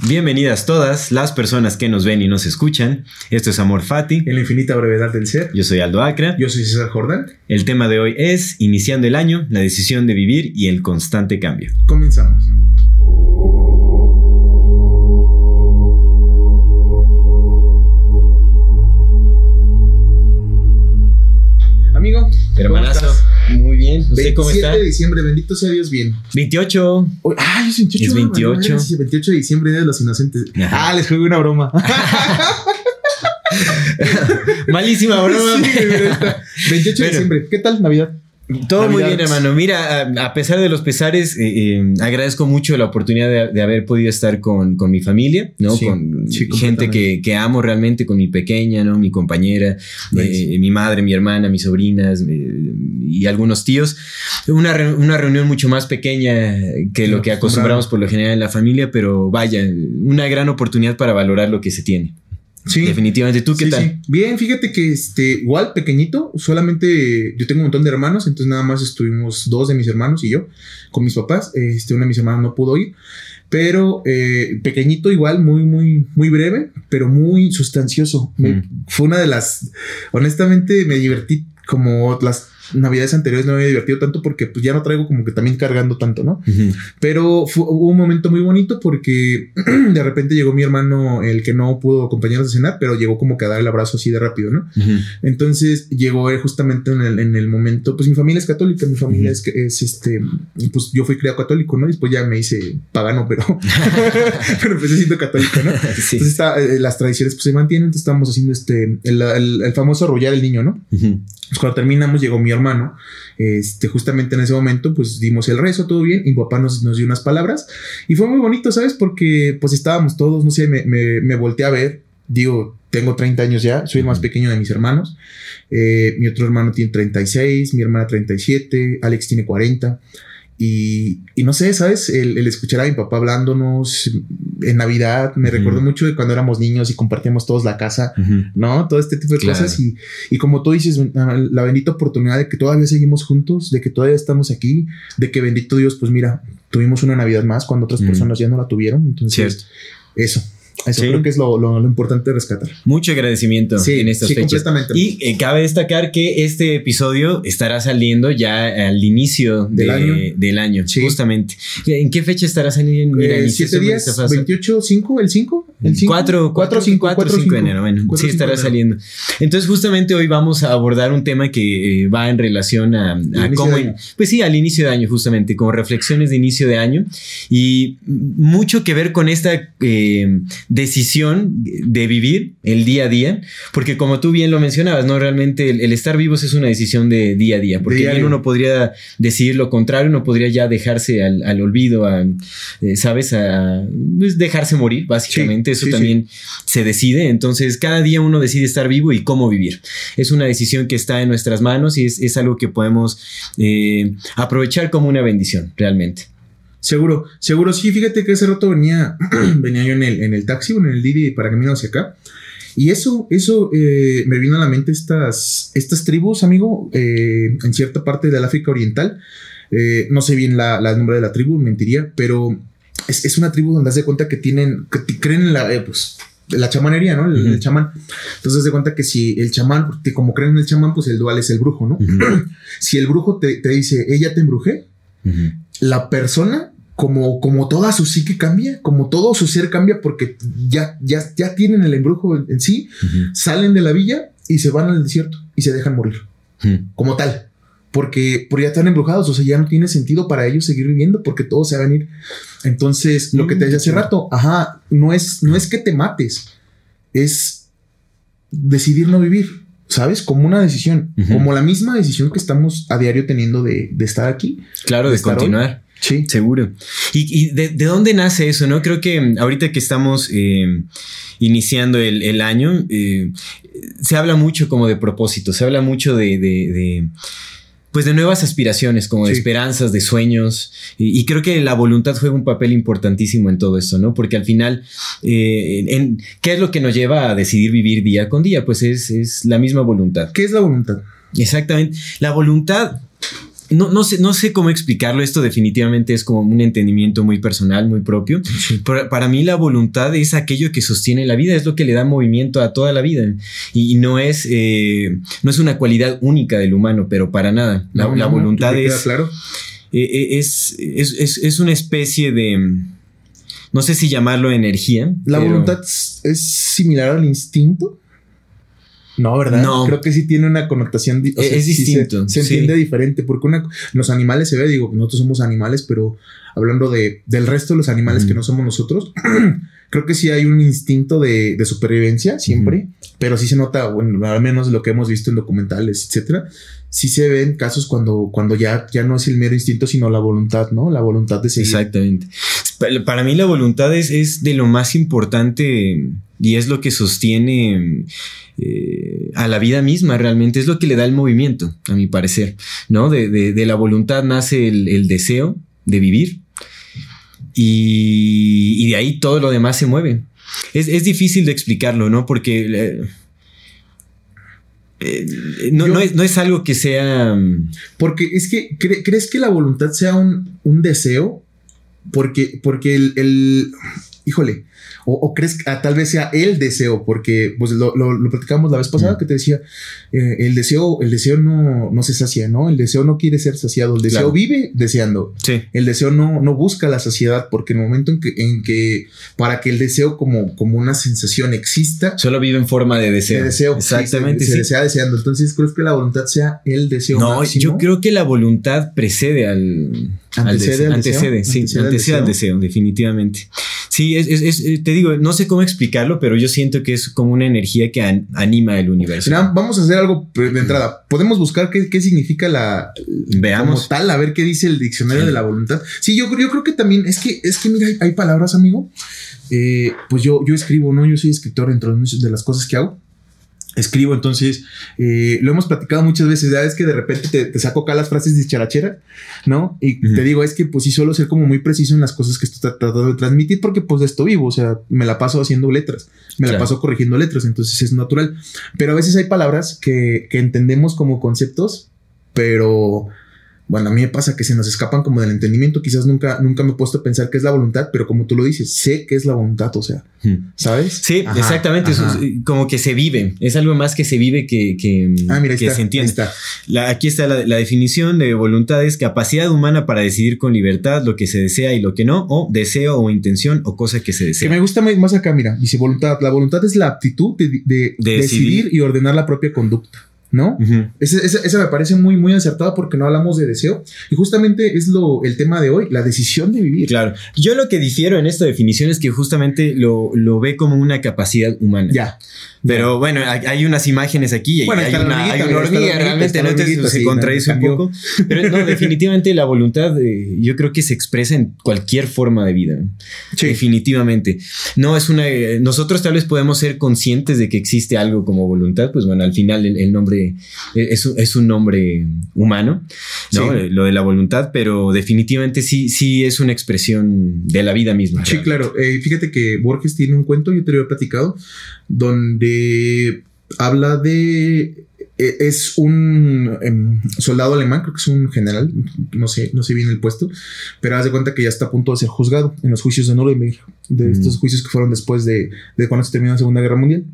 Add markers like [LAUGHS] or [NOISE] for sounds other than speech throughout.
Bienvenidas todas las personas que nos ven y nos escuchan. Esto es Amor Fati. En la infinita brevedad del ser. Yo soy Aldo Acra. Yo soy César Jordán. El tema de hoy es Iniciando el año, la decisión de vivir y el constante cambio. Comenzamos. Amigo, Hermanazo. ¿Cómo? Muy bien. ¿Usted cómo 27 está? de diciembre, bendito sea Dios bien. 28. Hoy- ah, es 28. Es 28. vale, sí, 28 de diciembre, Día de los Inocentes. Ajá. Ah, les juego una broma. [LAUGHS] Malísima broma. [LAUGHS] Sí, mira, está. 28 de Bueno. diciembre. ¿Qué tal Navidad? Todo muy bien, hermano. Mira, a, a pesar de los pesares, eh, eh, agradezco mucho la oportunidad de, de haber podido estar con, con mi familia, ¿no? Sí, con sí, gente que, que amo realmente, con mi pequeña, ¿no? Mi compañera, eh, mi madre, mi hermana, mis sobrinas y algunos tíos. Una, re- una reunión mucho más pequeña que lo que acostumbramos por lo general en la familia, pero vaya, una gran oportunidad para valorar lo que se tiene. Sí. Definitivamente. ¿Tú qué Sí, tal? sí. Bien, fíjate que este, igual pequeñito, solamente yo tengo un montón de hermanos, entonces nada más estuvimos dos de mis hermanos y yo con mis papás. Este, una de mis hermanos no pudo ir, pero eh, pequeñito igual, muy, muy, muy breve, pero muy sustancioso. Me- Mm. Fue una de las, honestamente me divertí como las navidades anteriores no me había divertido tanto porque pues ya no traigo como que también cargando tanto, ¿no? Ujú. Pero fue- hubo un momento muy bonito porque [CLEARS THROAT] de repente llegó mi hermano, el que no pudo acompañarnos a cenar, pero llegó como que a dar el abrazo así de rápido, ¿no? Entonces llegó él justamente en el, en el momento, pues mi familia es católica, mi familia es, que- es este, pues yo fui criado católico, ¿no? Después ya me hice pagano, pero, [LAUGHS] pero empecé siendo católico, ¿no? [LAUGHS] Sí. Entonces está, eh, las tradiciones pues se mantienen, entonces estamos haciendo este, el, el- el famoso arrollar el niño, ¿no? Pues cuando terminamos llegó mi hermano, este, justamente en ese momento pues dimos el rezo, todo bien, y mi papá nos, nos dio unas palabras y fue muy bonito, ¿sabes? Porque pues estábamos todos, no sé, me, me, me volteé a ver, digo, tengo 30 años ya, soy el más pequeño de mis hermanos, Eh, mi otro hermano tiene 36, mi hermana 37, Alex tiene 40. Y, y no sé, ¿sabes? El, el escuchar a mi papá hablándonos en Navidad me recordó mucho de cuando éramos niños y compartíamos todos la casa. ¿no? Todo este tipo de Claro. cosas y, y como tú dices, la bendita oportunidad de que todavía seguimos juntos, de que todavía estamos aquí, de que bendito Dios, pues mira, tuvimos una Navidad más cuando otras personas ya no la tuvieron. Entonces, Cierto. eso, eso Sí. creo que es lo, lo- lo importante de rescatar. Mucho agradecimiento Sí, en estas sí, fechas. completamente. Y eh, cabe destacar que este episodio estará saliendo ya al inicio Del de- año. del año, justamente. ¿En qué fecha estará saliendo? Mira, Eh, inició siete sobre días, esa fase. 28, 5, el 5, el 5. 4, 4, 5, 4, 5 de enero. Bueno, sí estará saliendo. Entonces, justamente hoy vamos a abordar un tema que eh, va en relación a, a cómo. Pues sí, al inicio de año, justamente, como reflexiones de inicio de año. Y mucho que ver con esta eh, decisión de vivir el día a día. Porque, como tú bien lo mencionabas, ¿no? Realmente el, el estar vivos es una decisión de día a día. Porque bien uno podría decidir lo contrario, uno podría ya dejarse al, al olvido, a, eh, ¿sabes? A pues, dejarse morir, básicamente. Sí, Eso sí, también se decide. Entonces, cada día uno decide estar vivo y cómo vivir. Es una decisión que está en nuestras manos y es, es algo que podemos eh, aprovechar como una bendición, realmente. Seguro, seguro. Sí, fíjate que ese rato venía, [CLEARS THROAT] venía yo en el, en el taxi, bueno, en el Didi para camino hacia acá. Y eso, eso eh, me vino a la mente estas, estas tribus, amigo, eh, en cierta parte del África Oriental. Eh, no sé bien la, la nombre de la tribu, mentiría, pero es, es una tribu donde haz de cuenta que tienen, que creen en la, eh, pues, la chamanería, ¿no? El, Ujú. el chamán. Entonces, de cuenta que si el chamán, porque como creen en el chamán, pues el dual es el brujo, ¿no? [CLEARS THROAT] Si el brujo te, te dice, ella te embrujé, la persona, como, como toda su psique cambia, como todo su ser cambia, porque ya, ya, ya tienen el embrujo en, en sí, salen de la villa y se van al desierto y se dejan morir, como tal. Porque, porque ya están embrujados, o sea, ya no tiene sentido para ellos seguir viviendo porque todo se va a venir. Entonces, lo que te decía hace rato, ajá, no es, no es que te mates, es decidir no vivir, ¿sabes? Como una decisión, como la misma decisión que estamos a diario teniendo de, de estar aquí. Claro, de hoy. continuar. Sí. Seguro. ¿Y, de, dónde nace eso? No creo que ahorita que estamos eh, iniciando el, año, eh, se habla mucho como de propósito, se habla mucho de, pues de nuevas aspiraciones, como de esperanzas, de sueños. Y, creo que la voluntad juega un papel importantísimo en todo esto, ¿no? Porque al final, eh, ¿qué es lo que nos lleva a decidir vivir día con día? Pues es, es la misma voluntad. ¿Qué es la voluntad? Exactamente. La voluntad no, no, sé, no sé cómo explicarlo. Esto definitivamente es como un entendimiento muy personal, muy propio. para mí la voluntad es aquello que sostiene la vida, es lo que le da movimiento a toda la vida. Y, no, es, eh, no es una cualidad única del humano, pero para nada. La, voluntad es, claro? Eh, eh, es, es, es, una especie de... No sé si llamarlo energía. ¿La voluntad es similar al instinto? No, ¿verdad? No. Creo que sí tiene una connotación. es distinto. se, entiende diferente porque una, los animales se ve, digo, nosotros somos animales, pero hablando de, del resto de los animales que no somos nosotros, [CLEARS THROAT] creo que sí hay un instinto de, supervivencia siempre, pero sí se nota, bueno, al menos lo que hemos visto en documentales, etcétera, sí se ven casos cuando, cuando ya, ya no es el mero instinto, sino la voluntad, ¿no? La voluntad de seguir. Exactamente. Para mí la voluntad es, es de lo más importante y es lo que sostiene eh, a la vida misma realmente, es lo que le da el movimiento, a mi parecer, ¿no? De, la voluntad nace el, deseo de vivir y, de ahí todo lo demás se mueve. Es, difícil de explicarlo, ¿no? Porque... Eh, eh, no, es, algo que sea. Porque es que, ¿crees que la voluntad sea un, deseo? Porque, porque el, Híjole, o, crees que ah, tal vez sea el deseo, porque pues lo, lo, platicamos la vez pasada que te decía, eh, el deseo, el deseo no, no se sacia, ¿no? El deseo no quiere ser saciado, el deseo vive deseando. Sí. El deseo no, no busca la saciedad, porque en el momento en que, en que para que el deseo como, como una sensación exista, solo vive en forma de deseo. De deseo. Exactamente. se, desea deseando. Entonces, ¿crees que la voluntad sea el deseo? No, yo creo que la voluntad precede al. Antecede al, deseo. Antecede, sí, antecede, al deseo, definitivamente. Sí, es, es, eh, te digo, no sé cómo explicarlo, pero yo siento que es como una energía que anima el universo. vamos a hacer algo de entrada. Podemos buscar qué, significa la. Veamos. Como tal, a ver qué dice el diccionario de la voluntad. Sí, yo, yo creo que también es que, es que mira, hay, palabras, amigo. Eh, pues yo, yo escribo, ¿no? Yo soy escritor dentro de las cosas que hago escribo, entonces eh, lo hemos platicado muchas veces, ya es que de repente te, saco acá las frases de charachera, ¿no? Y te digo, es que pues sí suelo ser como muy preciso en las cosas que estoy tratando de transmitir porque pues de esto vivo, o sea, me la paso haciendo letras, me la paso corrigiendo letras, entonces es natural, pero a veces hay palabras que, que entendemos como conceptos, pero bueno, a mí me pasa que se nos escapan como del entendimiento. Quizás nunca, nunca me he puesto a pensar qué es la voluntad, pero como tú lo dices, sé qué es la voluntad, o sea, hmm. ¿sabes? Sí, exactamente. como que se vive. Es algo más que se vive que, que, ah, se entiende. aquí está la, definición de voluntad: es capacidad humana para decidir con libertad lo que se desea y lo que no, o deseo o intención o cosa que se desea. Que me gusta más acá, mira, dice voluntad. La voluntad es la aptitud de, decidir y ordenar la propia conducta. ¿No? esa, me parece muy, muy acertada porque no hablamos de deseo. Y justamente es lo, el tema de hoy, la decisión de vivir. Claro. Yo lo que difiero en esta definición es que justamente lo, lo ve como una capacidad humana. Ya. Pero bueno, hay unas imágenes aquí y bueno, hay, una, hay, una, hormiga, realmente no se contradice un poco. [LAUGHS] Pero no, definitivamente la voluntad eh, yo creo que se expresa en cualquier forma de vida. Definitivamente. No es una. Eh, nosotros tal vez podemos ser conscientes de que existe algo como voluntad, pues bueno, al final el, nombre eh, es, es, un nombre humano, ¿no? Lo de la voluntad, pero definitivamente sí, sí es una expresión de la vida misma. Sí, claro. fíjate que Borges tiene un cuento, yo te lo había platicado, donde habla de es un em, soldado alemán, creo que es un general, no sé, no sé bien el puesto, pero haz de cuenta que ya está a punto de ser juzgado en los juicios de Nuremberg, de estos juicios que fueron después de, de, cuando se terminó la Segunda Guerra Mundial.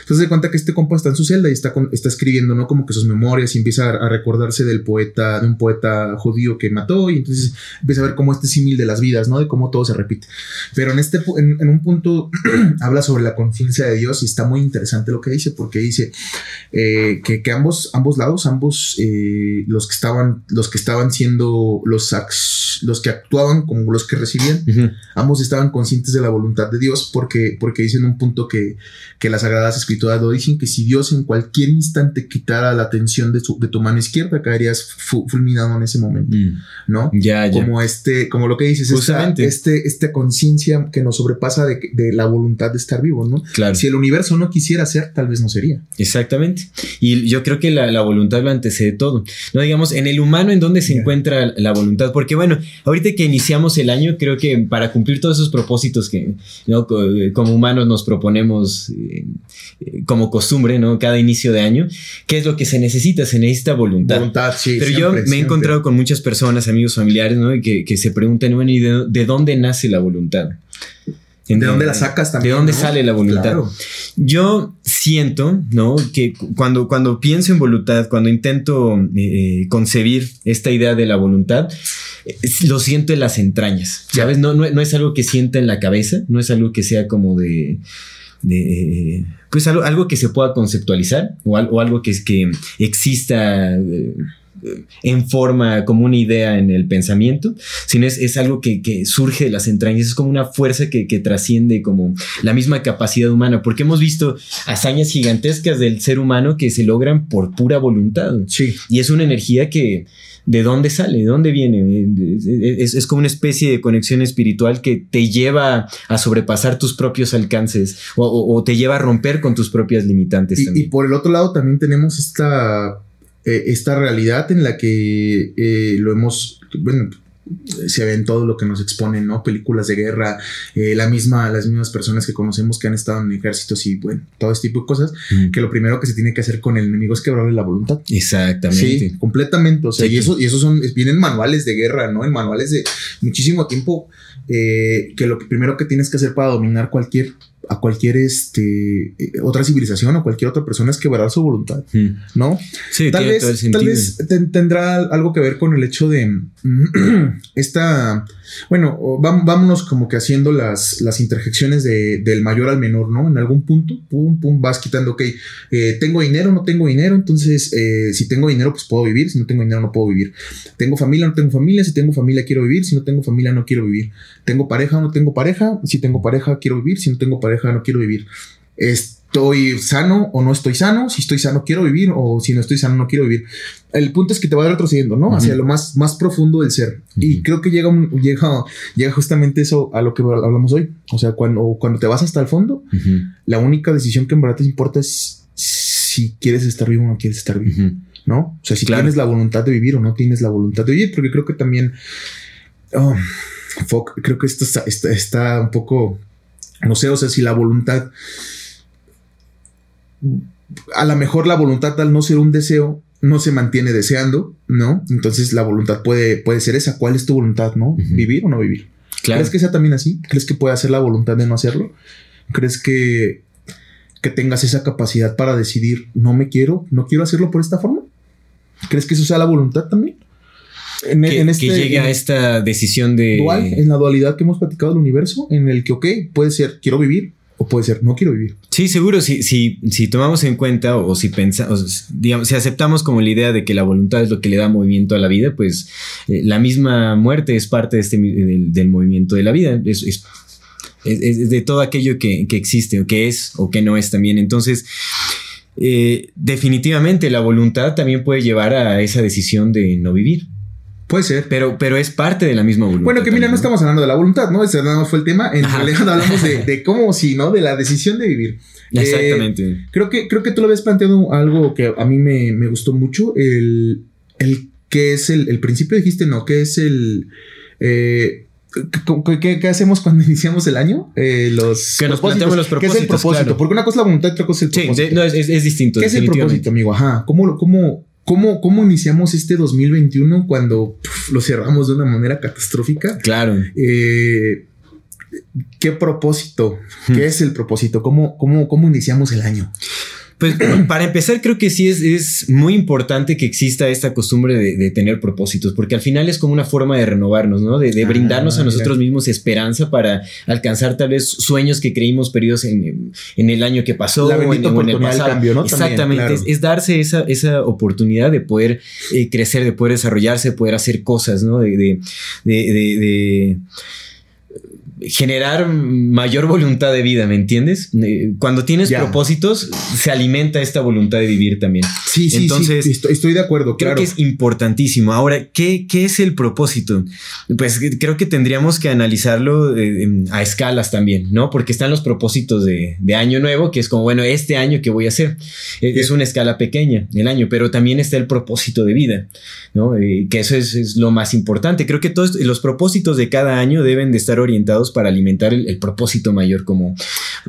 Entonces de cuenta que este compa está en su celda y está, está escribiendo, ¿no? Como que sus memorias y empieza a, recordarse del poeta, de un poeta judío que mató y entonces empieza a ver como este símil de las vidas, ¿no? De cómo todo se repite. Pero en, este, en, en un punto [CLEARS THROAT] habla sobre la conciencia de Dios y está muy interesante lo que dice porque dice eh, que que ambos, ambos lados, ambos eh, los que estaban, los que estaban siendo los los que actuaban como los que recibían, ambos estaban conscientes de la voluntad de Dios, porque, porque dicen un punto que, que las Sagradas Escrituras lo dicen, que si Dios en cualquier instante quitara la atención de, de tu mano izquierda, caerías fulminado en ese momento, mm. ¿no? Ya, ya. Como este, como lo que dices, esta, este, esta conciencia que nos sobrepasa de, de, la voluntad de estar vivo, ¿no? Claro. Si el universo no quisiera ser, tal vez no sería. Exactamente. Y yo creo que la, la voluntad lo antecede todo. No digamos, en el humano, ¿en dónde se encuentra la voluntad? Porque bueno, ahorita que iniciamos el año, creo que para cumplir todos esos propósitos que ¿no? como humanos nos proponemos eh, eh, como costumbre, ¿no? Cada inicio de año, ¿qué es lo que se necesita? Se necesita voluntad. Voluntad, sí. Pero yo me he encontrado con muchas personas, amigos, familiares, ¿no? Que, que se preguntan, bueno, ¿y de, dónde nace la voluntad? ¿De dónde la sacas también? ¿De dónde sale la voluntad? Yo siento, ¿no? Que cuando, cuando pienso en voluntad, cuando intento eh, concebir esta idea de la voluntad, lo siento en las entrañas, ¿sabes? No, no, es algo que sienta en la cabeza, no es algo que sea como de... pues algo, algo, que se pueda conceptualizar o, algo que, es que exista eh, en forma como una idea en el pensamiento, sino es, algo que, surge de las entrañas, es como una fuerza que, trasciende como la misma capacidad humana, porque hemos visto hazañas gigantescas del ser humano que se logran por pura voluntad. Sí. Y es una energía que, ¿de dónde sale? ¿De dónde viene? Es, como una especie de conexión espiritual que te lleva a sobrepasar tus propios alcances o, te lleva a romper con tus propias limitantes. y por el otro lado también tenemos esta eh, esta realidad en la que eh, lo hemos, bueno, se ve en todo lo que nos exponen, ¿no? Películas de guerra, eh, la misma, las mismas personas que conocemos que han estado en ejércitos y bueno, todo este tipo de cosas, que lo primero que se tiene que hacer con el enemigo es quebrarle la voluntad. Exactamente. Sí, completamente. O sea, y eso, y eso son, vienen manuales de guerra, ¿no? En manuales de muchísimo tiempo, que lo primero que tienes que hacer para dominar cualquier a cualquier este eh, otra civilización o cualquier otra persona es quebrar su voluntad, hmm. ¿no? Sí, tal vez, tal vez tendrá algo que ver con el hecho de [CLEARS THROAT] esta, bueno, vámonos como que haciendo las, las interjecciones de, del mayor al menor, ¿no? En algún punto, pum, pum, vas quitando, ok, eh, tengo dinero, no tengo dinero, entonces eh, si tengo dinero, pues puedo vivir, si no tengo dinero, no puedo vivir. Tengo familia, no tengo familia, si tengo familia, quiero vivir, si no tengo familia, no quiero vivir. Tengo pareja, no tengo pareja, si tengo pareja, quiero vivir, si no tengo pareja, no quiero vivir. Estoy sano o no estoy sano. Si estoy sano, quiero vivir. O si no estoy sano, no quiero vivir. El punto es que te va retrocediendo, ¿no? Hacia lo más, más profundo del ser. Y creo que llega, llega, llega justamente eso a lo que hablamos hoy. O sea, cuando, cuando te vas hasta el fondo, la única decisión que en verdad te importa es si quieres estar vivo o no quieres estar vivo. ¿No? O sea, si tienes la voluntad de vivir o no tienes la voluntad de vivir, porque creo que también. Oh, creo que esto está, está un poco no sé, o sea, si la voluntad, a lo mejor la voluntad al no ser un deseo, no se mantiene deseando, ¿no? Entonces la voluntad puede, puede ser esa. ¿Cuál es tu voluntad, no? ¿Vivir o no vivir? ¿Crees que sea también así? ¿Crees que puede hacer la voluntad de no hacerlo? ¿Crees que, que tengas esa capacidad para decidir, no me quiero, no quiero hacerlo por esta forma? ¿Crees que eso sea la voluntad también? En, que, este, llegue a esta decisión de... Dual, en la dualidad que hemos platicado del universo, en el que, ok, puede ser, quiero vivir, o puede ser, no quiero vivir. Sí, seguro, si, si, si tomamos en cuenta o, si pensamos, digamos, si aceptamos como la idea de que la voluntad es lo que le da movimiento a la vida, pues eh, la misma muerte es parte de este, del, movimiento de la vida, es, es, es de todo aquello que, que, existe o que es o que no es también. Entonces, eh, definitivamente la voluntad también puede llevar a esa decisión de no vivir. Puede ser. Pero, pero es parte de la misma voluntad. Bueno, que mira, no estamos hablando de la voluntad, ¿no? Ese nada más fue el tema. En realidad hablamos de, cómo [LAUGHS] si, ¿no? De la decisión de vivir. Exactamente. Eh, creo, que, creo que tú lo habías planteado algo que a mí me, gustó mucho. El, el que es el, el principio, dijiste, no, que es el. Eh, ¿Qué, hacemos cuando [LAUGHS] iniciamos el año? Eh, los que nos planteamos los propósitos. ¿Qué es el propósito? Porque una cosa es la voluntad y otra cosa es el propósito. Sí, no, es, es, distinto. ¿Qué es el propósito, amigo? Ajá. ¿Cómo, cómo, ¿Cómo, ¿Cómo, iniciamos este 2021 cuando lo cerramos de una manera catastrófica? Claro. Eh, ¿Qué propósito? ¿Qué hmm. es el propósito? ¿Cómo, cómo, cómo iniciamos el año? Pues [CLEARS THROAT] para empezar, creo que sí es, es muy importante que exista esta costumbre de, tener propósitos, porque al final es como una forma de renovarnos, ¿no? De, ah, brindarnos a nosotros mismos esperanza para alcanzar tal vez sueños que creímos perdidos en, el año que pasó o en, el pasado. Cambio, ¿no? Exactamente, es, darse esa, esa oportunidad de poder eh, crecer, de poder desarrollarse, de poder hacer cosas, ¿no? de, de generar mayor voluntad de vida, ¿me entiendes? Eh, cuando tienes propósitos, se alimenta esta voluntad de vivir también. Sí, sí, Entonces, sí, estoy, de acuerdo. Creo que es importantísimo. Ahora, ¿qué, ¿qué, es el propósito? Pues creo que tendríamos que analizarlo eh, a escalas también, ¿no? Porque están los propósitos de, de, año nuevo, que es como, bueno, este año que voy a hacer. Es una escala pequeña, el año, pero también está el propósito de vida, ¿no? Eh, que eso es, es, lo más importante. Creo que todos los propósitos de cada año deben de estar orientados para alimentar el, propósito mayor como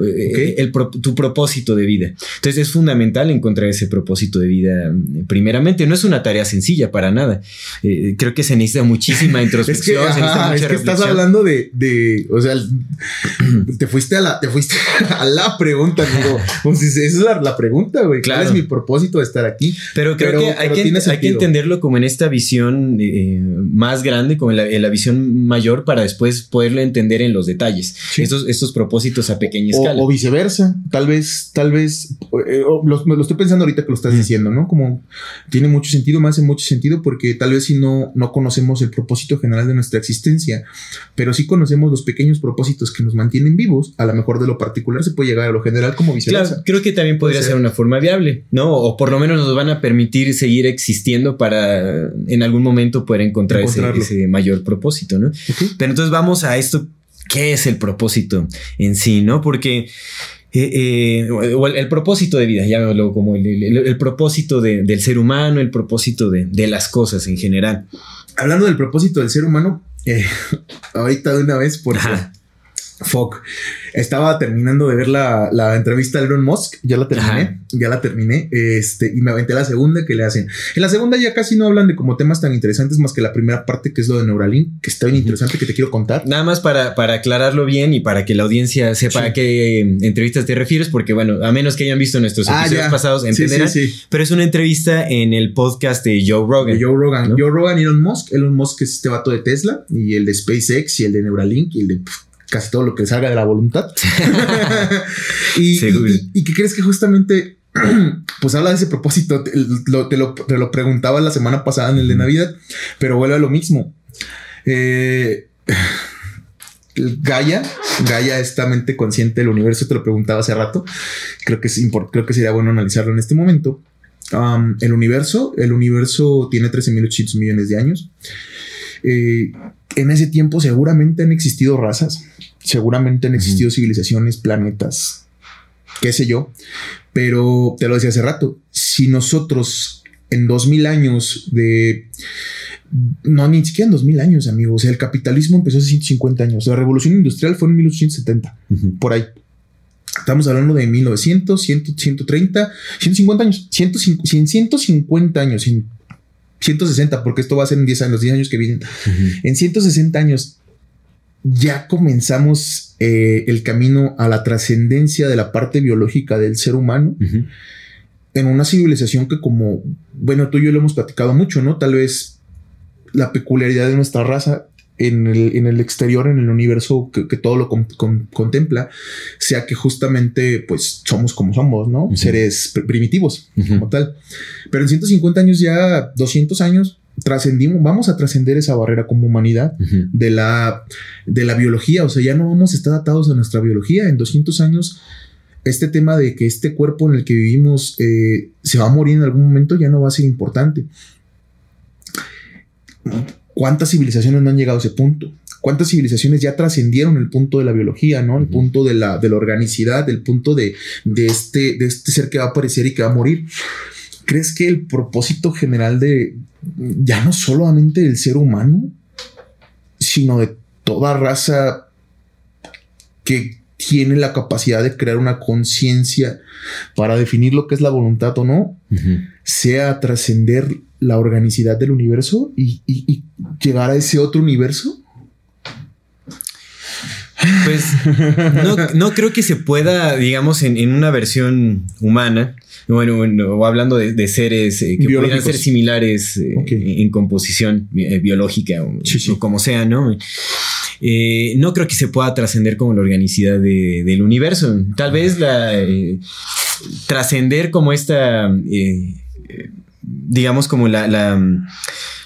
eh, el, tu propósito de vida. Entonces es fundamental encontrar ese propósito de vida mm, primeramente. No es una tarea sencilla para nada. Eh, creo que se necesita muchísima [LAUGHS] introspección. es que, estás hablando de, de, o sea, te fuiste a la, te fuiste [LAUGHS] a la pregunta, amigo. [LAUGHS] Pues esa es la, pregunta, güey. Claro. ¿Cuál es mi propósito de estar aquí? Pero creo que, hay, que hay que entenderlo como en esta visión eh, más grande, como en la, visión mayor para después poderlo entender en los detalles. Estos, estos propósitos a pequeña escala. O, viceversa. Tal vez, tal vez, eh, lo, lo, estoy pensando ahorita que lo estás diciendo, ¿no? Como tiene mucho sentido, más en mucho sentido, porque tal vez si no, no conocemos el propósito general de nuestra existencia, pero si conocemos los pequeños propósitos que nos mantienen vivos, a lo mejor de lo particular se puede llegar a lo general como viceversa. Claro, creo que también podría ser. una forma viable, ¿no? O por lo menos nos van a permitir seguir existiendo para en algún momento poder encontrar ese, mayor propósito, ¿no? Pero entonces vamos a esto qué es el propósito en sí, ¿no? Porque eh, eh, el, propósito de vida, llámalo como el, propósito del ser humano, el propósito de, las cosas en general. Hablando del propósito del ser humano, eh, [LAUGHS] ahorita de una vez, porque Fuck. Estaba terminando de ver la, la, entrevista de Elon Musk. Ya la terminé. Ya la terminé. Este, y me aventé la segunda que le hacen. En la segunda ya casi no hablan de como temas tan interesantes más que la primera parte que es lo de Neuralink, que está bien interesante, que te quiero contar. Nada más para, para aclararlo bien y para que la audiencia sepa a qué entrevistas te refieres, porque bueno, a menos que hayan visto nuestros ah, episodios pasados, entenderán. Sí, pero es una entrevista en el podcast de Joe Rogan. Joe Rogan. Joe Rogan y Elon Musk. Elon Musk es este vato de Tesla y el de SpaceX y el de Neuralink y el de casi todo lo que salga de la voluntad. [LAUGHS] [LAUGHS] y, y, que crees que justamente, [CLEARS THROAT] pues habla de ese propósito, te lo, te, lo, preguntaba la semana pasada en el de Navidad, pero vuelve a lo mismo. Eh, [SIGHS] Gaia, Gaia, esta mente consciente del universo, te lo preguntaba hace rato. Creo que, es creo que sería bueno analizarlo en este momento. el universo, el universo tiene 13.800 millones de años. Eh, en ese tiempo seguramente han existido razas, seguramente han existido civilizaciones, planetas, qué sé yo, pero te lo decía hace rato, si nosotros en 2000 años de... No, ni siquiera en 2000 años, amigos. el capitalismo empezó hace 150 años. La revolución industrial fue en 1870, por ahí. Estamos hablando de 1900, 130, 150 años, 150 años, 160, porque esto va a ser en 10 años, los 10 años que vienen. En 160 años ya comenzamos eh, el camino a la trascendencia de la parte biológica del ser humano en una civilización que como, bueno, tú y yo lo hemos platicado mucho, ¿no? Tal vez la peculiaridad de nuestra raza en el, exterior, en el universo que, todo lo contempla, sea que justamente pues somos como somos, ¿no? Seres primitivos como tal. Pero en 150 años ya, 200 años, trascendimos, vamos a trascender esa barrera como humanidad de, la, de la biología, o sea, ya no vamos a estar atados a nuestra biología. En 200 años, este tema de que este cuerpo en el que vivimos eh, se va a morir en algún momento ya no va a ser importante ¿Cuántas civilizaciones no han llegado a ese punto? ¿Cuántas civilizaciones ya trascendieron el punto de la biología, ¿no? El punto de la, de la organicidad, el punto de, de, este, de este ser que va a aparecer y que va a morir. ¿Crees que el propósito general de ya no solamente del ser humano, sino de toda raza que tiene la capacidad de crear una conciencia para definir lo que es la voluntad o no, sea trascender la organicidad del universo y, llegar a ese otro universo? Pues no, creo que se pueda, digamos, en, una versión humana, bueno, bueno, o hablando de, seres eh, que pudieran ser similares eh, en composición eh, biológica o, como sea, ¿no? No creo que se pueda trascender como la organicidad del universo. Tal vez la trascender como esta, digamos, como la la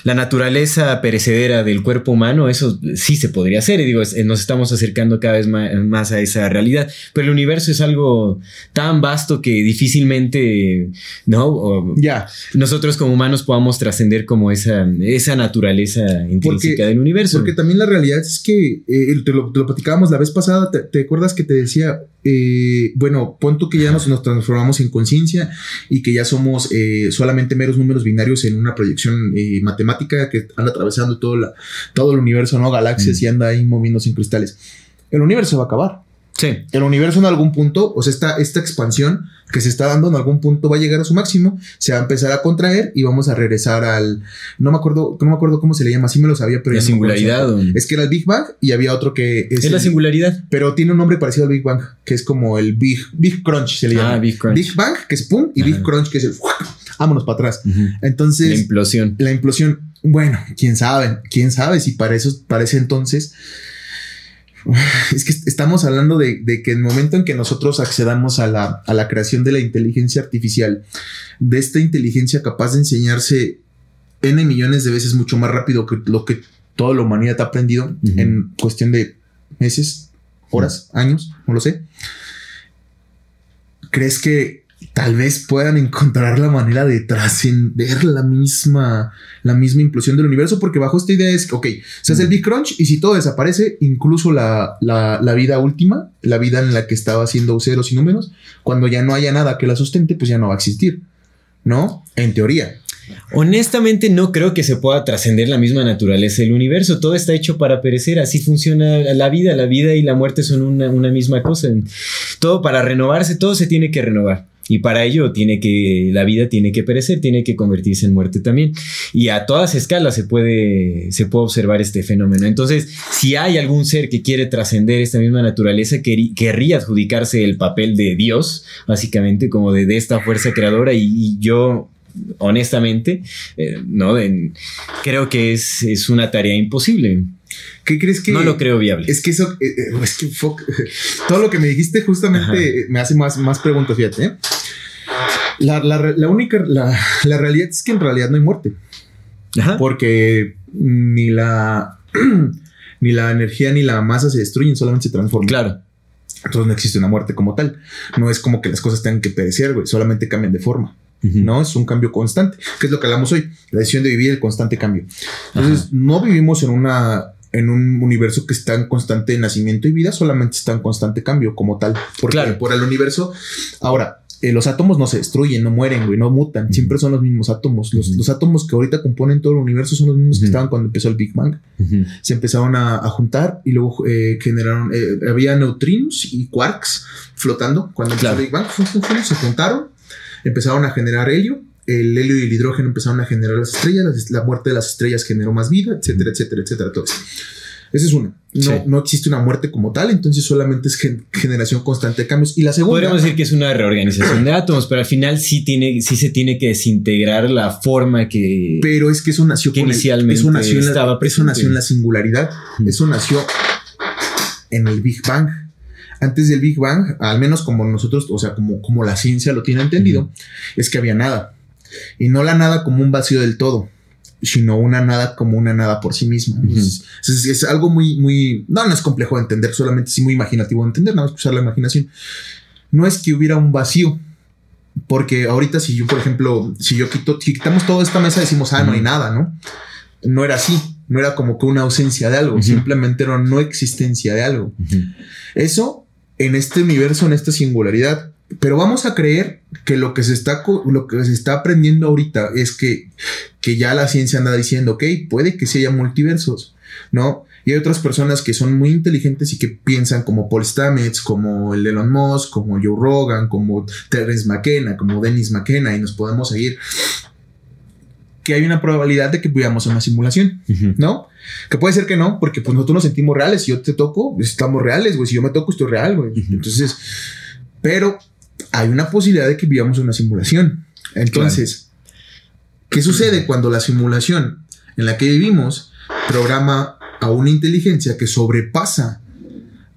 naturaleza perecedera del cuerpo humano, eso sí se podría hacer. Y digo, nos estamos acercando cada vez más, a esa realidad. Pero el universo es algo tan vasto que difícilmente, ¿no? ya. Nosotros como humanos podamos trascender como esa, esa naturaleza intrínseca del universo. Porque también la realidad es que eh, te, lo, platicábamos la vez pasada. ¿Te, acuerdas que te decía, eh, bueno, pon tú que ya nos, nos transformamos en conciencia y que ya somos eh, solamente meros números binarios en una proyección matemática? que anda atravesando todo, la, todo el universo, ¿no? Galaxias mm. y anda ahí moviéndose en cristales. El universo va a acabar. Sí. El universo en algún punto, o sea, esta, esta expansión que se está dando en algún punto va a llegar a su máximo, se va a empezar a contraer y vamos a regresar al. No me acuerdo, no me acuerdo cómo se le llama, sí me lo sabía, pero. La singularidad. Es que era el Big Bang y había otro que. Es, la singularidad. Pero tiene un nombre parecido al Big Bang, que es como el Big, Big Crunch, se le llama. Ah, Big Crunch. Big Bang, que es pum, y Big Crunch, que es el. Vámonos para atrás. Entonces. La implosión. La implosión bueno, quién sabe, quién sabe si para eso, para ese entonces. [LAUGHS] Es que estamos hablando de, que en el momento en que nosotros accedamos a la, a la, creación de la inteligencia artificial, de esta inteligencia capaz de enseñarse N millones de veces mucho más rápido que lo que toda la humanidad ha aprendido en cuestión de meses, horas, años, no lo sé. ¿Crees que tal vez puedan encontrar la manera de trascender la misma, la misma implosión del universo, porque bajo esta idea es que, ok, se hace el Big Crunch y si todo desaparece, incluso la, la, vida última, la vida en la que estaba haciendo ceros y números, cuando ya no haya nada que la sustente, pues ya no va a existir, ¿no? En teoría. Honestamente no creo que se pueda trascender la misma naturaleza del universo. Todo está hecho para perecer. Así funciona la vida. La vida y la muerte son una, una misma cosa. Todo para renovarse, todo se tiene que renovar. Y para ello tiene que, la vida tiene que perecer, tiene que convertirse en muerte también. Y a todas escalas se puede, se puede observar este fenómeno. Entonces, si hay algún ser que quiere trascender esta misma naturaleza, querría adjudicarse el papel de Dios, básicamente, como de, esta fuerza creadora. Y, yo, honestamente, eh, no, creo que es, es una tarea imposible. ¿Qué crees que.? No lo creo viable. Es que eso. Eh, eh, es que [LAUGHS] todo lo que me dijiste justamente me hace más, más preguntas, fíjate. ¿eh? La, única, la, realidad es que en realidad no hay muerte. Porque ni la, [CLEARS THROAT] ni la energía ni la masa se destruyen, solamente se transforman. Claro. Entonces no existe una muerte como tal. No es como que las cosas tengan que perecer, güey, solamente cambian de forma. No es un cambio constante, que es lo que hablamos hoy, la decisión de vivir el constante cambio. Entonces, no vivimos en una en un universo que está en constante nacimiento y vida, solamente está en constante cambio como tal. Porque claro. por el universo. Ahora, eh, los átomos no se destruyen, no mueren, güey, no mutan. Siempre son los mismos átomos. Los, átomos que ahorita componen todo el universo son los mismos que estaban cuando empezó el Big Bang. Se empezaron a, juntar y luego eh, generaron, eh, había neutrinos y quarks flotando cuando empezó el Big Bang. se juntaron, empezaron a generar helio. El helio y el hidrógeno empezaron a generar las estrellas. La, muerte de las estrellas generó más vida, etcétera, etcétera, etcétera. Todo eso. Esa es una. No, no existe una muerte como tal, entonces solamente es generación constante de cambios. Y la segunda. Podríamos decir que es una reorganización de átomos, pero al final sí, tiene, sí se tiene que desintegrar la forma que. Pero es que eso nació que inicialmente eso nació estaba la, Eso nació en la singularidad. Eso nació en el Big Bang. Antes del Big Bang, al menos como nosotros, o sea, como, como la ciencia lo tiene entendido, es que había nada. Y no la nada como un vacío del todo sino una nada como una nada por sí misma. es, algo muy, muy, no, no es complejo de entender, solamente es muy imaginativo de entender, nada más usar la imaginación. No es que hubiera un vacío, porque ahorita si yo, por ejemplo, si yo quito, si quitamos toda esta mesa, decimos, ah, no hay nada, ¿no? No era así, no era como que una ausencia de algo, simplemente era no existencia de algo. Eso, en este universo, en esta singularidad, pero vamos a creer que lo que se está, lo que se está aprendiendo ahorita es que, que ya la ciencia anda diciendo, ok, puede que se haya multiversos, ¿no? Y hay otras personas que son muy inteligentes y que piensan como Paul Stamets, como el Elon Musk, como Joe Rogan, como Terence McKenna, como Dennis McKenna, y nos podemos seguir. Que hay una probabilidad de que vivamos en una simulación, ¿no? Que puede ser que no, porque pues nosotros nos sentimos reales. Si yo te toco, estamos reales, güey. Si yo me toco, estoy real, güey. Entonces, pero hay una posibilidad de que vivamos una simulación. Entonces, ¿qué sucede cuando la simulación en la que vivimos programa a una inteligencia que sobrepasa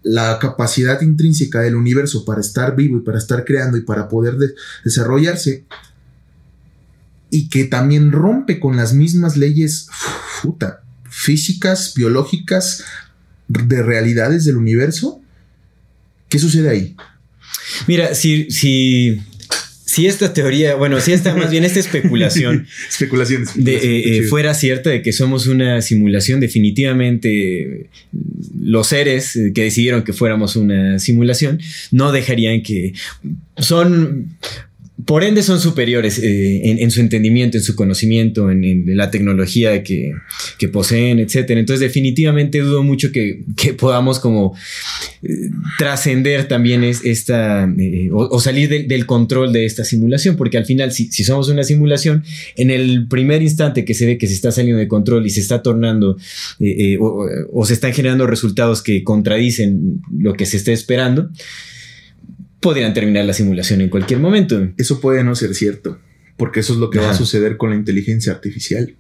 la capacidad intrínseca del universo para estar vivo y para estar creando y para poder desarrollarse y que también rompe con las mismas leyes físicas, biológicas, de realidades del universo, ¿qué sucede ahí? Mira, si, si, si esta teoría, bueno, si esta más bien esta especulación, [LAUGHS] especulaciones, de, eh, eh, fuera cierta de que somos una simulación, definitivamente los seres que decidieron que fuéramos una simulación no dejarían que son por ende son superiores eh, en, su entendimiento, en su conocimiento, en, la tecnología que, poseen, etc. Entonces definitivamente dudo mucho que, podamos como eh, trascender también es esta eh, o, salir del control de esta simulación, porque al final si, somos una simulación, en el primer instante que se ve que se está saliendo de control y se está tornando o, o se están generando resultados que contradicen lo que se está esperando, podrían terminar la simulación en cualquier momento. Eso puede no ser cierto, porque eso es lo que va a suceder con la inteligencia artificial.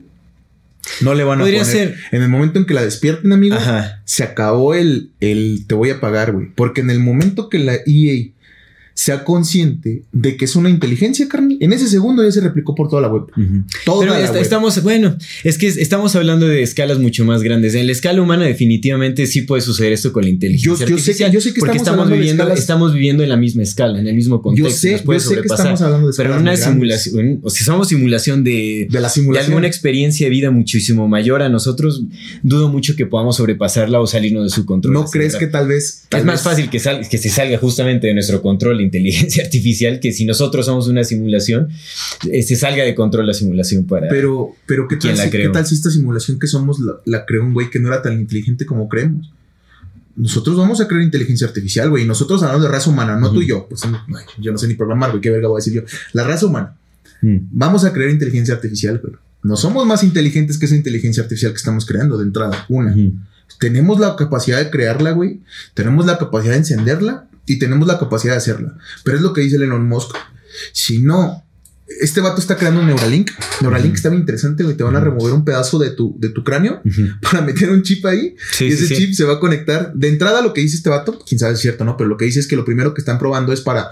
No le van a poner. Ser. En el momento en que la despierten, amigo, se acabó el, el te voy a pagar, güey. Porque en el momento que la EA sea consciente de que es una inteligencia, Carmen. En ese segundo ya se replicó por toda la web. Pero estamos, bueno, es que estamos hablando de escalas mucho más grandes. En la escala humana, definitivamente sí puede suceder esto con la inteligencia yo, artificial. Sé que, yo sé que porque estamos, viviendo, estamos viviendo en la misma escala, en el mismo contexto. Yo sé, yo sé que estamos hablando de Pero en una simulación, o si somos simulación de, de, la simulación. de alguna experiencia de vida muchísimo mayor a nosotros, dudo mucho que podamos sobrepasarla o salirnos de su control. ¿No crees que tal vez. es más fácil que, que se salga justamente de nuestro control inteligencia [LAUGHS] artificial que si nosotros somos una simulación, se este, salga de control la simulación para. Pero, pero ¿qué, tal, si, ¿qué tal si esta simulación que somos la, creó un güey que no era tan inteligente como creemos? Nosotros vamos a crear inteligencia artificial, güey. Nosotros hablando de raza humana, no tú y yo. Pues yo no sé ni programar, güey. ¿Qué verga voy a decir yo? La raza humana. Mm. Vamos a crear inteligencia artificial, pero no somos más inteligentes que esa inteligencia artificial que estamos creando de entrada. Una. Tenemos la capacidad de crearla, güey. Tenemos la capacidad de encenderla y tenemos la capacidad de hacerla. Pero es lo que dice Elon Musk. Si no este vato está creando un Neuralink. Neuralink está bien interesante, güey. Te van a remover un pedazo de tu, de tu cráneo [LAUGHS] para meter un chip ahí. y ese chip se va a conectar. De entrada, lo que dice este vato, quién sabe si es cierto no, pero lo que dice es que lo primero que están probando es para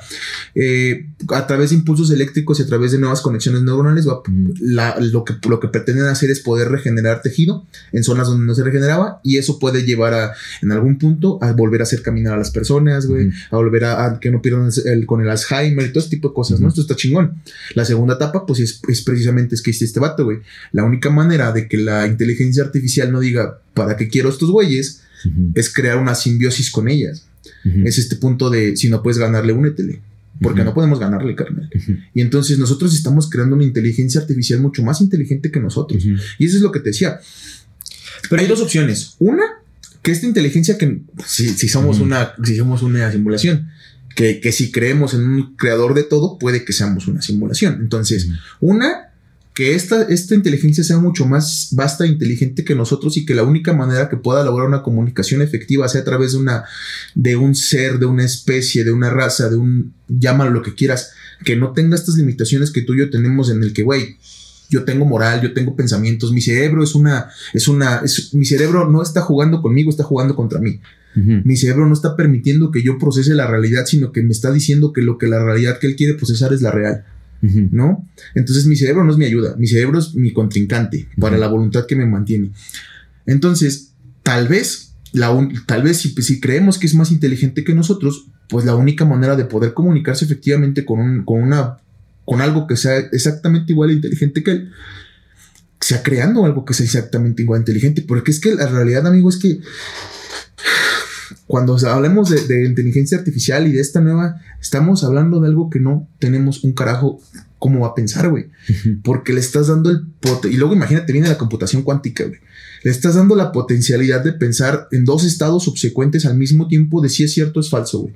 eh, a través de impulsos eléctricos y a través de nuevas conexiones neuronales, lo, que, lo que pretenden hacer es poder regenerar tejido en zonas donde no se regeneraba. Y eso puede llevar a, en algún punto, a volver a hacer caminar a las personas, güey, a volver a, que no pierdan el, con el Alzheimer y todo este tipo de cosas, ¿no? Esto está chingón. La segunda etapa, pues es, precisamente es que hiciste este vato, güey. La única manera de que la inteligencia artificial no diga, ¿para qué quiero estos güeyes? Es crear una simbiosis con ellas. Es este punto de, si no puedes ganarle, únetele. Porque no podemos ganarle, carnal. Y entonces nosotros estamos creando una inteligencia artificial mucho más inteligente que nosotros. Y eso es lo que te decía. Pero hay dos opciones. Una, que esta inteligencia que si, somos una si somos una simulación que, si creemos en un creador de todo, puede que seamos una simulación. Entonces, una, que esta, esta inteligencia sea mucho más vasta e inteligente que nosotros y que la única manera que pueda lograr una comunicación efectiva sea a través de una, de un ser, de una especie, de una raza, de un, llámalo lo que quieras, que no tenga estas limitaciones que tú y yo tenemos en el que, güey, yo tengo moral, yo tengo pensamientos, mi cerebro es una, es una, mi cerebro no está jugando conmigo, está jugando contra mí. Mi cerebro no está permitiendo que yo procese la realidad, sino que me está diciendo que lo que la realidad que él quiere procesar es la real. ¿No? Entonces mi cerebro no es mi ayuda, mi cerebro es mi contrincante para la voluntad que me mantiene. Entonces, tal vez, la tal vez si, si, creemos que es más inteligente que nosotros, pues la única manera de poder comunicarse efectivamente con, un, con, una, con algo que sea exactamente igual de inteligente que él, sea creando algo que sea exactamente igual inteligente. Porque es que la realidad, amigo, es que cuando hablemos de, inteligencia artificial y de esta nueva, estamos hablando de algo que no tenemos un carajo cómo va a pensar, güey. Porque le estás dando el pote. Y luego imagínate, viene la computación cuántica, güey. Le estás dando la potencialidad de pensar en dos estados subsecuentes al mismo tiempo de si es cierto o es falso, güey.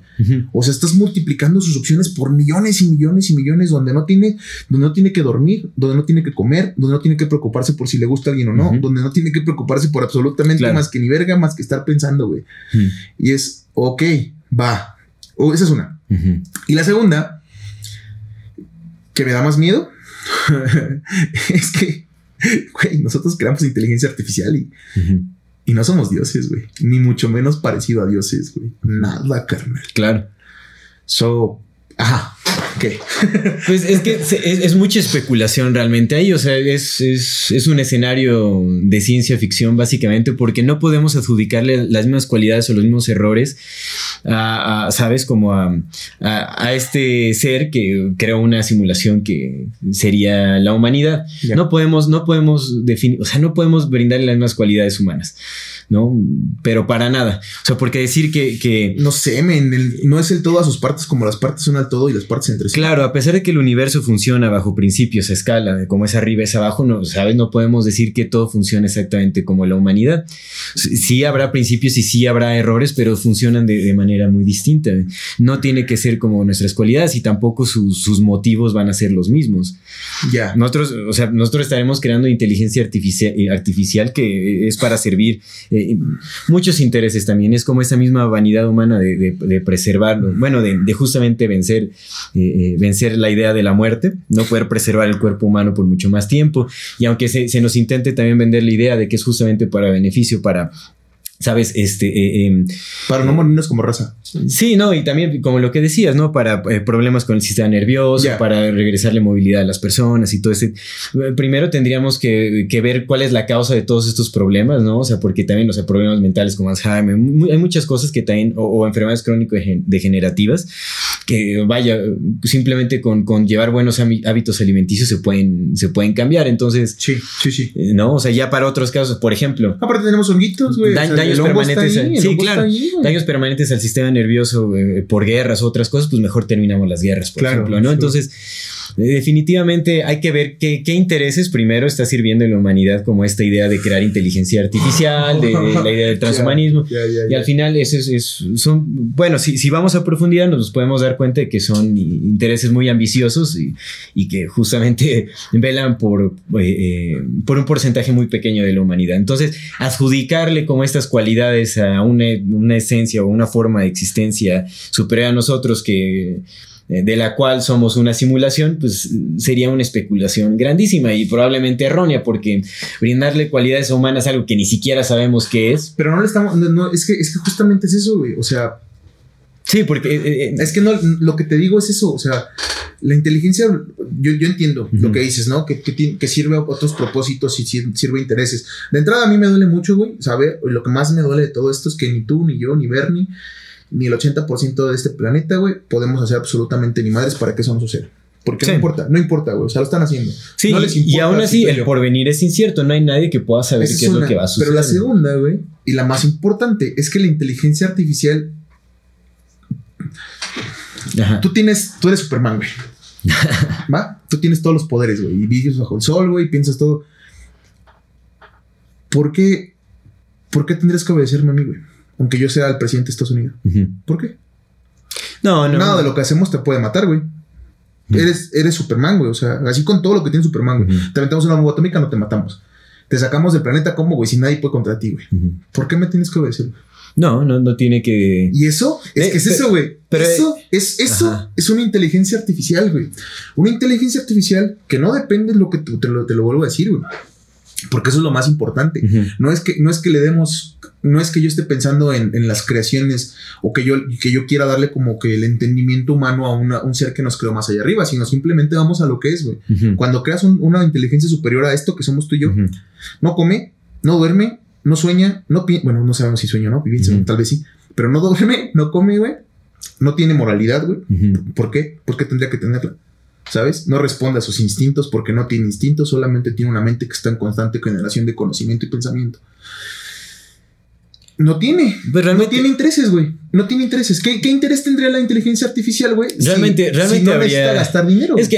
O sea, estás multiplicando sus opciones por millones y millones y millones donde no tiene, donde no tiene que dormir, donde no tiene que comer, donde no tiene que preocuparse por si le gusta a alguien o no, donde no tiene que preocuparse por absolutamente más que ni verga, más que estar pensando, güey. Y es, ok, va. O esa es una. Y la segunda que me da más miedo [LAUGHS] es que, [LAUGHS] güey, nosotros creamos inteligencia artificial y, y no somos dioses, güey. Ni mucho menos parecido a dioses, güey. Nada, carnal. Claro. So, ajá. ¿Qué? [LAUGHS] Pues es que es, mucha especulación realmente ahí, o sea, es, es, un escenario de ciencia ficción básicamente porque no podemos adjudicarle las mismas cualidades o los mismos errores a, ¿sabes? Como a, a, este ser que creó una simulación que sería la humanidad. No podemos, no podemos definir, o sea, no podemos brindarle las mismas cualidades humanas. ¿No? Pero para nada. O sea, porque decir que... no sé, no es el todo a sus partes como las partes son al todo y las partes entre sí. Claro, a pesar de que el universo funciona bajo principios a escala, de cómo es arriba es abajo, no, ¿sabes? No podemos decir que todo funciona exactamente como la humanidad. Sí habrá principios y sí habrá errores, pero funcionan de, manera muy distinta. No tiene que ser como nuestras cualidades y tampoco sus motivos van a ser los mismos. Ya. Nosotros, o sea, nosotros estaremos creando inteligencia artificial, artificial que es para servir eh, muchos intereses también. Es como esa misma vanidad humana de, preservarlo, bueno, de, justamente vencer, eh, eh, vencer la idea de la muerte, no poder preservar el cuerpo humano por mucho más tiempo. Y aunque se nos intente también vender la idea de que es justamente para beneficio, para ¿Sabes? Este. Eh, em, para no morirnos como raza. Sí, no, y también como lo que decías, ¿no? Para eh, problemas con el sistema nervioso, para regresarle movilidad a las personas y todo ese. Primero tendríamos que, ver cuál es la causa de todos estos problemas, ¿no? O sea, porque también, o sea, problemas mentales como Alzheimer, hay muchas cosas que también, o, enfermedades crónicas degenerativas, que vaya, simplemente con, con, llevar buenos hábitos alimenticios se pueden, se pueden cambiar. Entonces. Sí, sí, sí. Eh, ¿No? O sea, ya para otros casos, por ejemplo. Aparte tenemos honguitos, güey daños permanentes. sí, claro. daños permanentes al sistema nervioso eh, por guerras o otras cosas, pues mejor terminamos las guerras, por ejemplo, ¿no? Entonces, definitivamente hay que ver qué, intereses primero está sirviendo en la humanidad como esta idea de crear inteligencia artificial, de, [LAUGHS] la idea del transhumanismo. y al final eso es, son, bueno, si, si, vamos a profundidad nos podemos dar cuenta de que son intereses muy ambiciosos y, que justamente [LAUGHS] velan por, eh, por un porcentaje muy pequeño de la humanidad. Entonces, adjudicarle como estas cualidades a una, una esencia o una forma de existencia superior a nosotros que eh, de la cual somos una simulación, pues sería una especulación grandísima y probablemente errónea, porque brindarle cualidades humanas a algo que ni siquiera sabemos qué es. Pero no le estamos, no, es, que, es que justamente es eso, güey. O sea, Sí, porque eh, eh, es que no, lo que te digo es eso, o sea, la inteligencia, yo, yo entiendo lo que dices, ¿no? Que, que, sirve a otros propósitos y sirve a intereses. De entrada a mí me duele mucho, güey, ¿sabe? Lo que más me duele de todo esto es que ni tú, ni yo, ni Bernie, ni el 80% de este planeta, güey, podemos hacer absolutamente ni madres para que eso no suceda. Porque no importa, no importa, güey. O sea, lo están haciendo. Sí, no les y aún así el porvenir es incierto. No hay nadie que pueda saber qué es, lo que va a suceder. Pero la segunda, güey, y la más importante, es que la inteligencia artificial. Tú tienes, tú eres Superman, güey. [LAUGHS] ¿Va? Tú tienes todos los poderes, güey. Y vives bajo el sol, güey, piensas todo. ¿Por qué? ¿Por qué tendrías que obedecerme a mí, güey? Aunque yo sea el presidente de Estados Unidos. ¿Por qué? No, no. Nada de lo que hacemos te puede matar, güey. Eres, eres Superman, güey. O sea, así con todo lo que tiene Superman, güey. Te aventamos una bomba atómica, no te matamos. Te sacamos del planeta como, güey, si nadie puede contra ti, güey. ¿Por qué me tienes que obedecer? No, no, no tiene que. Y eso, es eh, que es eso, güey. Pero eso es eso es una inteligencia artificial, güey. Una inteligencia artificial que no depende de lo que tú te lo, te lo vuelvo a decir, güey. Porque eso es lo más importante. No es que, no es que le demos, no es que yo esté pensando en, las creaciones o que yo, que yo quiera darle como que el entendimiento humano a un ser que nos creó más allá arriba, sino simplemente vamos a lo que es, güey. Cuando creas una inteligencia superior a esto que somos tú y yo, no come, no duerme, no sueña, no bueno, no sabemos si sueña o no, tal vez sí, pero no duerme, no come, güey, no tiene moralidad, güey. ¿Por qué? ¿Por qué tendría que tenerla? ¿Sabes? No responde a sus instintos porque no tiene instintos, solamente tiene una mente que está en constante generación de conocimiento y pensamiento. No tiene. Pero realmente, no tiene intereses, güey. No tiene intereses. ¿Qué, ¿Qué, interés tendría la inteligencia artificial, güey? Realmente, realmente no necesita gastar dinero. Es que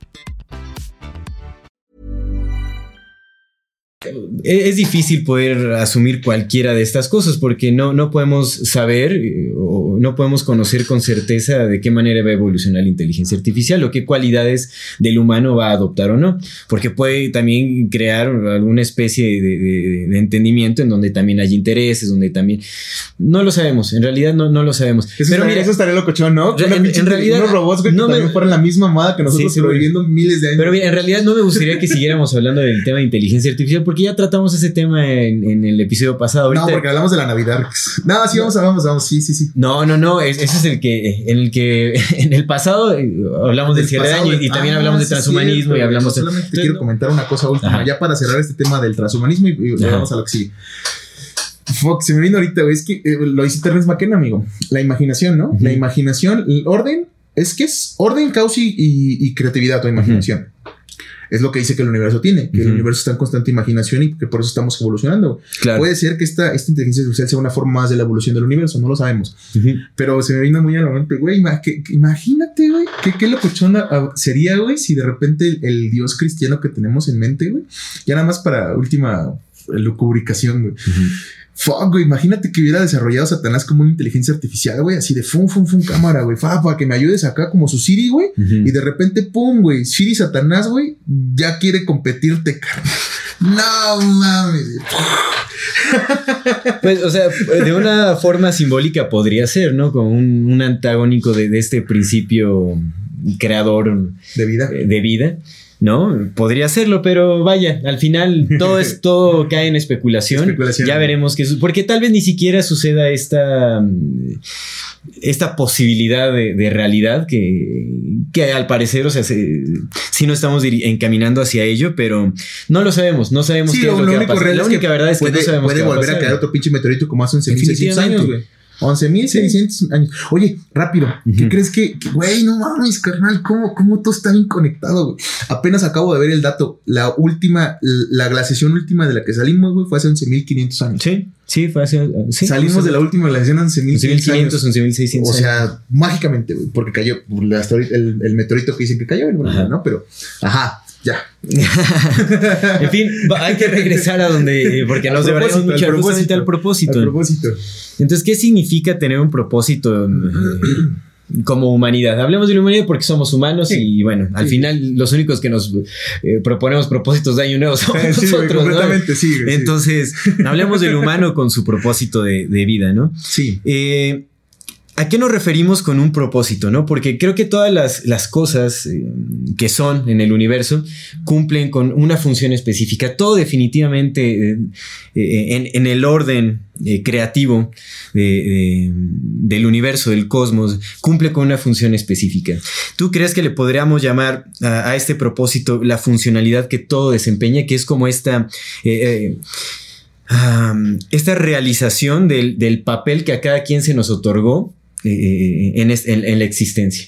es difícil poder asumir cualquiera de estas cosas porque no, no podemos saber eh, o no podemos conocer con certeza de qué manera va a evolucionar la inteligencia artificial o qué cualidades del humano va a adoptar o no, porque puede también crear alguna especie de, de, entendimiento en donde también hay intereses, donde también... No lo sabemos, en realidad no, no lo sabemos. Eso Pero mira, eso estaría locochón, ¿no? En, en, realidad... Unos robots que no también me, fueran la misma moda que nosotros, sí, viviendo miles de años. Pero mira, en realidad no me gustaría que siguiéramos hablando del tema de inteligencia artificial porque ya tratamos ese tema en, el episodio pasado. no, porque hablamos de la Navidad. No, sí, vamos, vamos, vamos, sí, sí, sí. No, no, no, ese es el que, en el que, [LAUGHS] en el pasado eh, hablamos del cierre de año y, también ah, hablamos de transhumanismo y hablamos de... Solamente quiero comentar una cosa última, ya para cerrar este tema del transhumanismo y, vamos a lo que sigue. Fuck, se me vino ahorita, güey. Es que eh, lo dice Terence McKenna, amigo. La imaginación, ¿no? La imaginación, el orden, es que es orden, caos y, creatividad, tu imaginación. Es lo que dice que el universo tiene, que el universo está en constante imaginación y que por eso estamos evolucionando. Puede ser que esta, esta inteligencia artificial sea una forma más de la evolución del universo, no lo sabemos. Pero se me vino muy a la mente, güey, imagínate, güey, qué, qué locochona ah, sería, güey, si de repente el, Dios cristiano que tenemos en mente, güey, ya nada más para última lucubricación, güey. Fuck, güey, imagínate que hubiera desarrollado Satanás como una inteligencia artificial, güey, así de fum, fum, fum, cámara, güey, fa, para que me ayudes acá como su Siri, güey, y de repente, pum, güey, Siri Satanás, güey, ya quiere competirte, carnal. No mames. Pues, o sea, de una forma simbólica podría ser, ¿no? Como un, antagónico de, de, este principio creador de vida. De vida. ¿No? Podría serlo, pero vaya, al final todo es [LAUGHS] todo cae en especulación. Ya veremos qué porque tal vez ni siquiera suceda esta esta posibilidad de, realidad que, que, al parecer, o sea, si no estamos encaminando hacia ello, pero no lo sabemos, no sabemos qué es lo, que va a pasar. La única verdad es que no sabemos puede volver a, caer otro pinche meteorito como hace 11.600 años, güey. 11.600 años. Oye, rápido, ¿qué crees que, güey, no mames, carnal, ¿cómo, cómo todo está bien conectado, güey? Apenas acabo de ver el dato. La última, la glaciación última de la que salimos, güey, fue hace 11.500 años. Sí, sí, fue hace. Sí, Salimos de la última glaciación hace 11.500, 11.600. O sea, mágicamente, güey, porque cayó hasta el, el, meteorito que dicen que cayó, ¿no? Pero, ajá, ya. [LAUGHS] en fin, hay que regresar a donde, porque nos deberíamos mucho al propósito, al propósito. Al propósito. Entonces, ¿qué significa tener un propósito eh, como humanidad? Hablemos de la humanidad porque somos humanos y bueno, al final los únicos que nos eh, proponemos propósitos de año nuevo somos [LAUGHS] nosotros. Completamente, sí, Entonces, hablemos del humano con su propósito de, de vida, ¿no? Sí. Eh, ¿A qué nos referimos con un propósito? ¿no? Porque creo que todas las, cosas eh, que son en el universo cumplen con una función específica. Todo definitivamente eh, eh, en, el orden creativo del universo, del cosmos, cumple con una función específica. ¿Tú crees que le podríamos llamar a, este propósito la funcionalidad que todo desempeña, que es como esta... esta realización del, del, papel que a cada quien se nos otorgó eh, en, en, la existencia.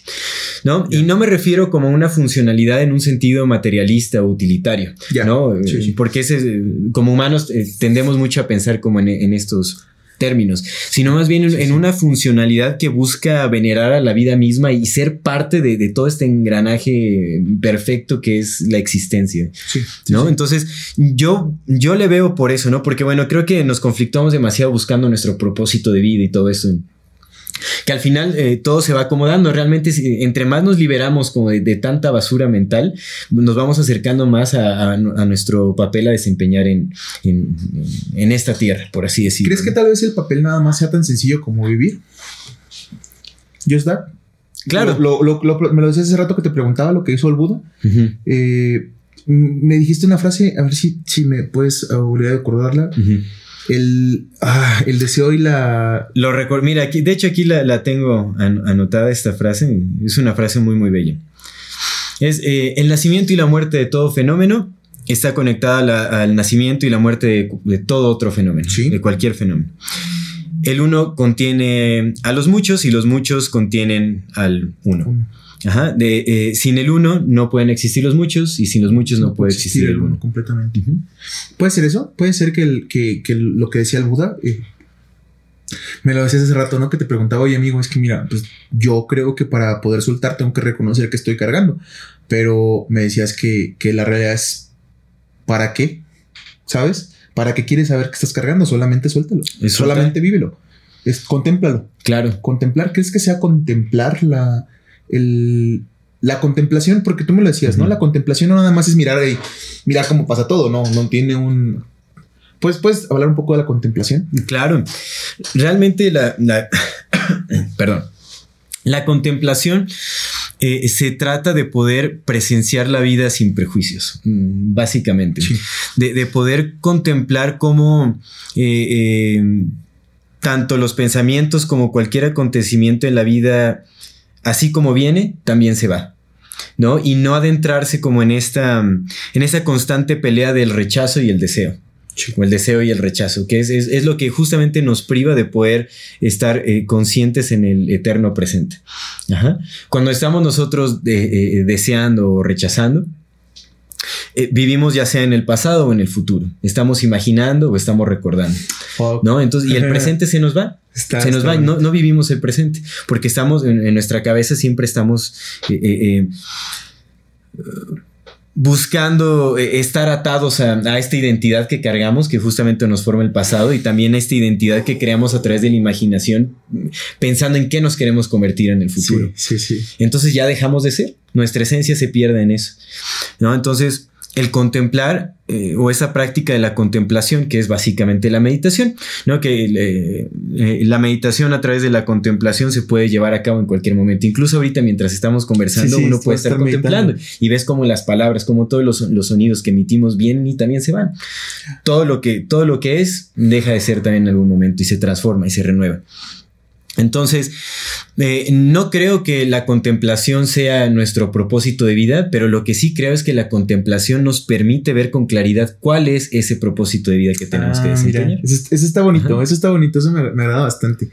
¿no? Y no me refiero como a una funcionalidad en un sentido materialista o utilitario, ¿no? Eh, porque ese, como humanos eh, tendemos mucho a pensar como en, estos términos, sino más bien en, una funcionalidad que busca venerar a la vida misma y ser parte de, todo este engranaje perfecto que es la existencia, ¿no? Entonces, yo, yo le veo por eso, ¿no? Porque bueno, creo que nos conflictuamos demasiado buscando nuestro propósito de vida y todo eso que al final eh, todo se va acomodando. Realmente, entre más nos liberamos como de, tanta basura mental, nos vamos acercando más a, nuestro papel a desempeñar en, esta tierra, por así decirlo. ¿Crees que tal vez el papel nada más sea tan sencillo como vivir? Just that. Claro. me lo decías hace rato que te preguntaba lo que hizo el Buda. Eh, me dijiste una frase, a ver si, si me puedes volver a recordarla. El, ah, el deseo y la... Lo recuerdo, mira, aquí, de hecho aquí la, tengo anotada esta frase, es una frase muy muy bella. Es eh, el nacimiento y la muerte de todo fenómeno está conectada al nacimiento y la muerte de, todo otro fenómeno, de cualquier fenómeno. El uno contiene a los muchos y los muchos contienen al uno. Ajá, de, eh, sin el uno no pueden existir los muchos y sin los muchos no, puede existir, el uno. Completamente. ¿Puede ser eso? ¿Puede ser que, el, que, que lo que decía el Buda? Eh, me lo decías hace rato, ¿no? Que te preguntaba, oye amigo, es que mira, pues yo creo que para poder soltar tengo que reconocer que estoy cargando. Pero me decías que, que la realidad es, ¿para qué? ¿Sabes? ¿Para qué quieres saber que estás cargando? Solamente suéltalo. Solamente vívelo. Es, contémplalo. Claro. Contemplar, ¿crees que sea contemplar la, el, la contemplación? Porque tú me lo decías, ¿no? La contemplación no nada más es mirar y mirar cómo pasa todo, no, no tiene un... Pues, ¿Puedes hablar un poco de la contemplación? Claro. Realmente la... [COUGHS] perdón. La contemplación eh, se trata de poder presenciar la vida sin prejuicios, mm, básicamente. De, poder contemplar cómo eh, eh, tanto los pensamientos como cualquier acontecimiento en la vida, así como viene, también se va. ¿no? Y no adentrarse como en esta, en esta constante pelea del rechazo y el deseo. O el deseo y el rechazo, que es, lo que justamente nos priva de poder estar eh, conscientes en el eterno presente. Cuando estamos nosotros eh, eh, deseando o rechazando, vivimos ya sea en el pasado o en el futuro. Estamos imaginando o estamos recordando. ¿No? Entonces, y el presente se nos va. se nos va, no, no, vivimos el presente, porque estamos en, nuestra cabeza, siempre estamos buscando eh, estar atados a, esta identidad que cargamos, que justamente nos forma el pasado, y también a esta identidad que creamos a través de la imaginación, pensando en qué nos queremos convertir en el futuro. Sí, sí, sí. Entonces ya dejamos de ser, nuestra esencia se pierde en eso. ¿no? Entonces, el contemplar eh, o esa práctica de la contemplación, que es básicamente la meditación, ¿no? Que eh, eh, la meditación a través de la contemplación se puede llevar a cabo en cualquier momento. Incluso ahorita mientras estamos conversando, uno puede estar, contemplando y ves como las palabras, como todos los, los, sonidos que emitimos vienen y también se van. Todo lo que, todo lo que es deja de ser también en algún momento y se transforma y se renueva. Entonces, eh, no creo que la contemplación sea nuestro propósito de vida, pero lo que sí creo es que la contemplación nos permite ver con claridad cuál es ese propósito de vida que tenemos que ah, desempeñar. eso, está bonito, eso está bonito, eso me, me agrada bastante.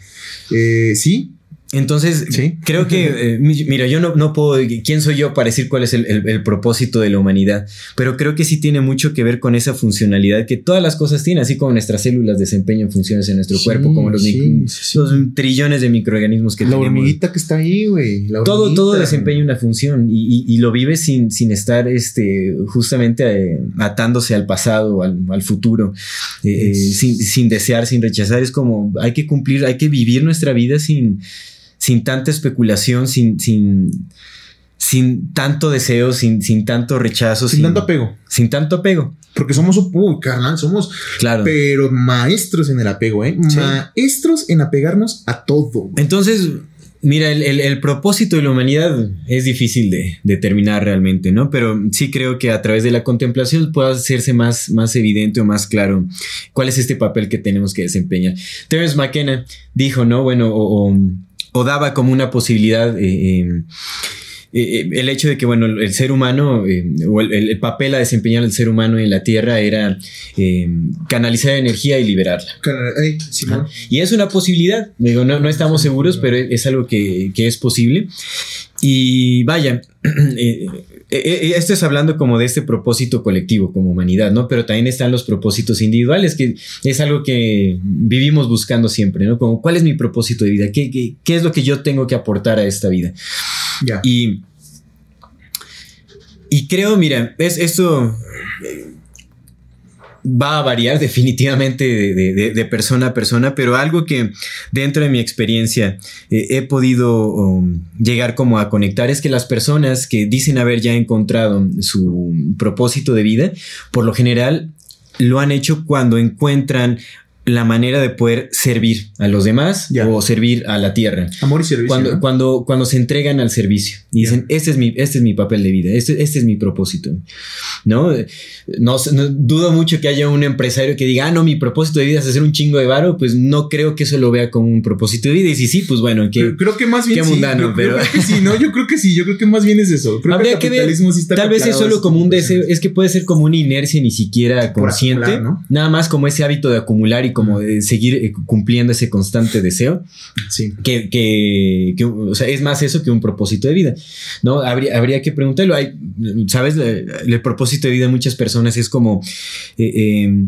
Eh, sí, entonces, creo que, eh, mira, yo no, no, puedo, ¿quién soy yo para decir cuál es el, propósito de la humanidad? Pero creo que sí tiene mucho que ver con esa funcionalidad que todas las cosas tienen, así como nuestras células desempeñan funciones en nuestro cuerpo, como los, trillones de microorganismos que la tenemos. La hormiguita que está ahí, güey. Todo, todo desempeña una función y, lo vive sin, sin estar este, justamente eh, atándose al pasado, al, al futuro, eh, sin, sin desear, sin rechazar. Es como hay que cumplir, hay que vivir nuestra vida sin sin tanta especulación, sin, sin, sin tanto deseo, sin, sin tanto rechazo. Sin, tanto apego. Sin tanto apego. Porque somos, uy, carnal, somos, claro. pero maestros en el apego, ¿eh? Maestros en apegarnos a todo. Entonces, mira, el, propósito de la humanidad es difícil de determinar realmente, ¿no? Pero sí creo que a través de la contemplación pueda hacerse más, más evidente o más claro cuál es este papel que tenemos que desempeñar. Terence McKenna dijo, ¿no? Bueno, o o daba como una posibilidad eh, eh, eh, el hecho de que, bueno, el ser humano o el, papel a desempeñar el ser humano en la Tierra era canalizar energía y liberarla. y es una posibilidad, digo, no, no estamos seguros, pero es algo que, que es posible. Y vaya, [CLEARS THROAT] eh, esto es hablando como de este propósito colectivo como humanidad, ¿no? Pero también están los propósitos individuales, que es algo que vivimos buscando siempre, ¿no? Como, ¿cuál es mi propósito de vida? ¿Qué, qué, es lo que yo tengo que aportar a esta vida? Y, y creo, mira, es esto va a variar definitivamente de, persona a persona, pero algo que dentro de mi experiencia eh, he podido um, llegar como a conectar es que las personas que dicen haber ya encontrado su propósito de vida, por lo general lo han hecho cuando encuentran la manera de poder servir a los demás o servir a la tierra. Amor y servicio. Cuando, ¿no? cuando, cuando se entregan al servicio y dicen, este es mi, este es mi papel de vida, este, este es mi propósito. ¿No? No, no- dudo mucho que haya un empresario que diga, ah, no, mi propósito de vida es hacer un chingo de varo, pues no creo que eso lo vea como un propósito de vida. Y si sí, pues bueno, que Creo, creo que más bien qué sí. mundano, Yo- pero- creo que sí, no, yo creo que sí, yo creo que más bien es eso. Creo habría que que el ver, capitalismo sí está tal vez es solo como un de deseo, es que puede ser como una inercia ni siquiera consciente, acumular, ¿no? nada más como ese hábito de acumular y como de seguir eh, cumpliendo ese constante deseo. Sí. que, que, que, o sea, es más eso que un propósito de vida, ¿no? Habría, habría que preguntarlo. Hay, ¿Sabes? El, el propósito de vida de muchas personas es como eh, eh,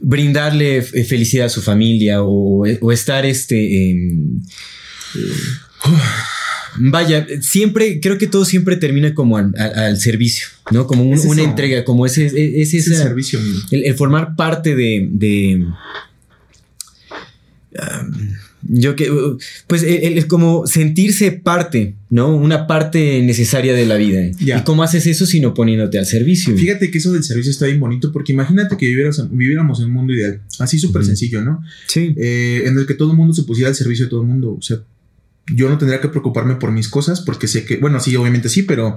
brindarle f- felicidad a su familia o, o estar este... em, eh, Vaya, siempre, creo que todo siempre termina como al, al- al servicio, ¿no? Como un- Es una entrega, como ese, es, es Es el servicio, el, el formar parte de. de um, yo que. Pues el, el como sentirse parte, ¿no? Una parte necesaria de la vida. ¿Y cómo haces eso si no poniéndote al servicio? Fíjate que eso del servicio está bien bonito porque imagínate que viviéramos, en un mundo ideal, así súper sencillo, ¿no? Sí. Eh, en el que todo el mundo se pusiera al servicio de todo el mundo. O sea, yo no tendría que preocuparme por mis cosas porque sé que, bueno, sí, obviamente sí, pero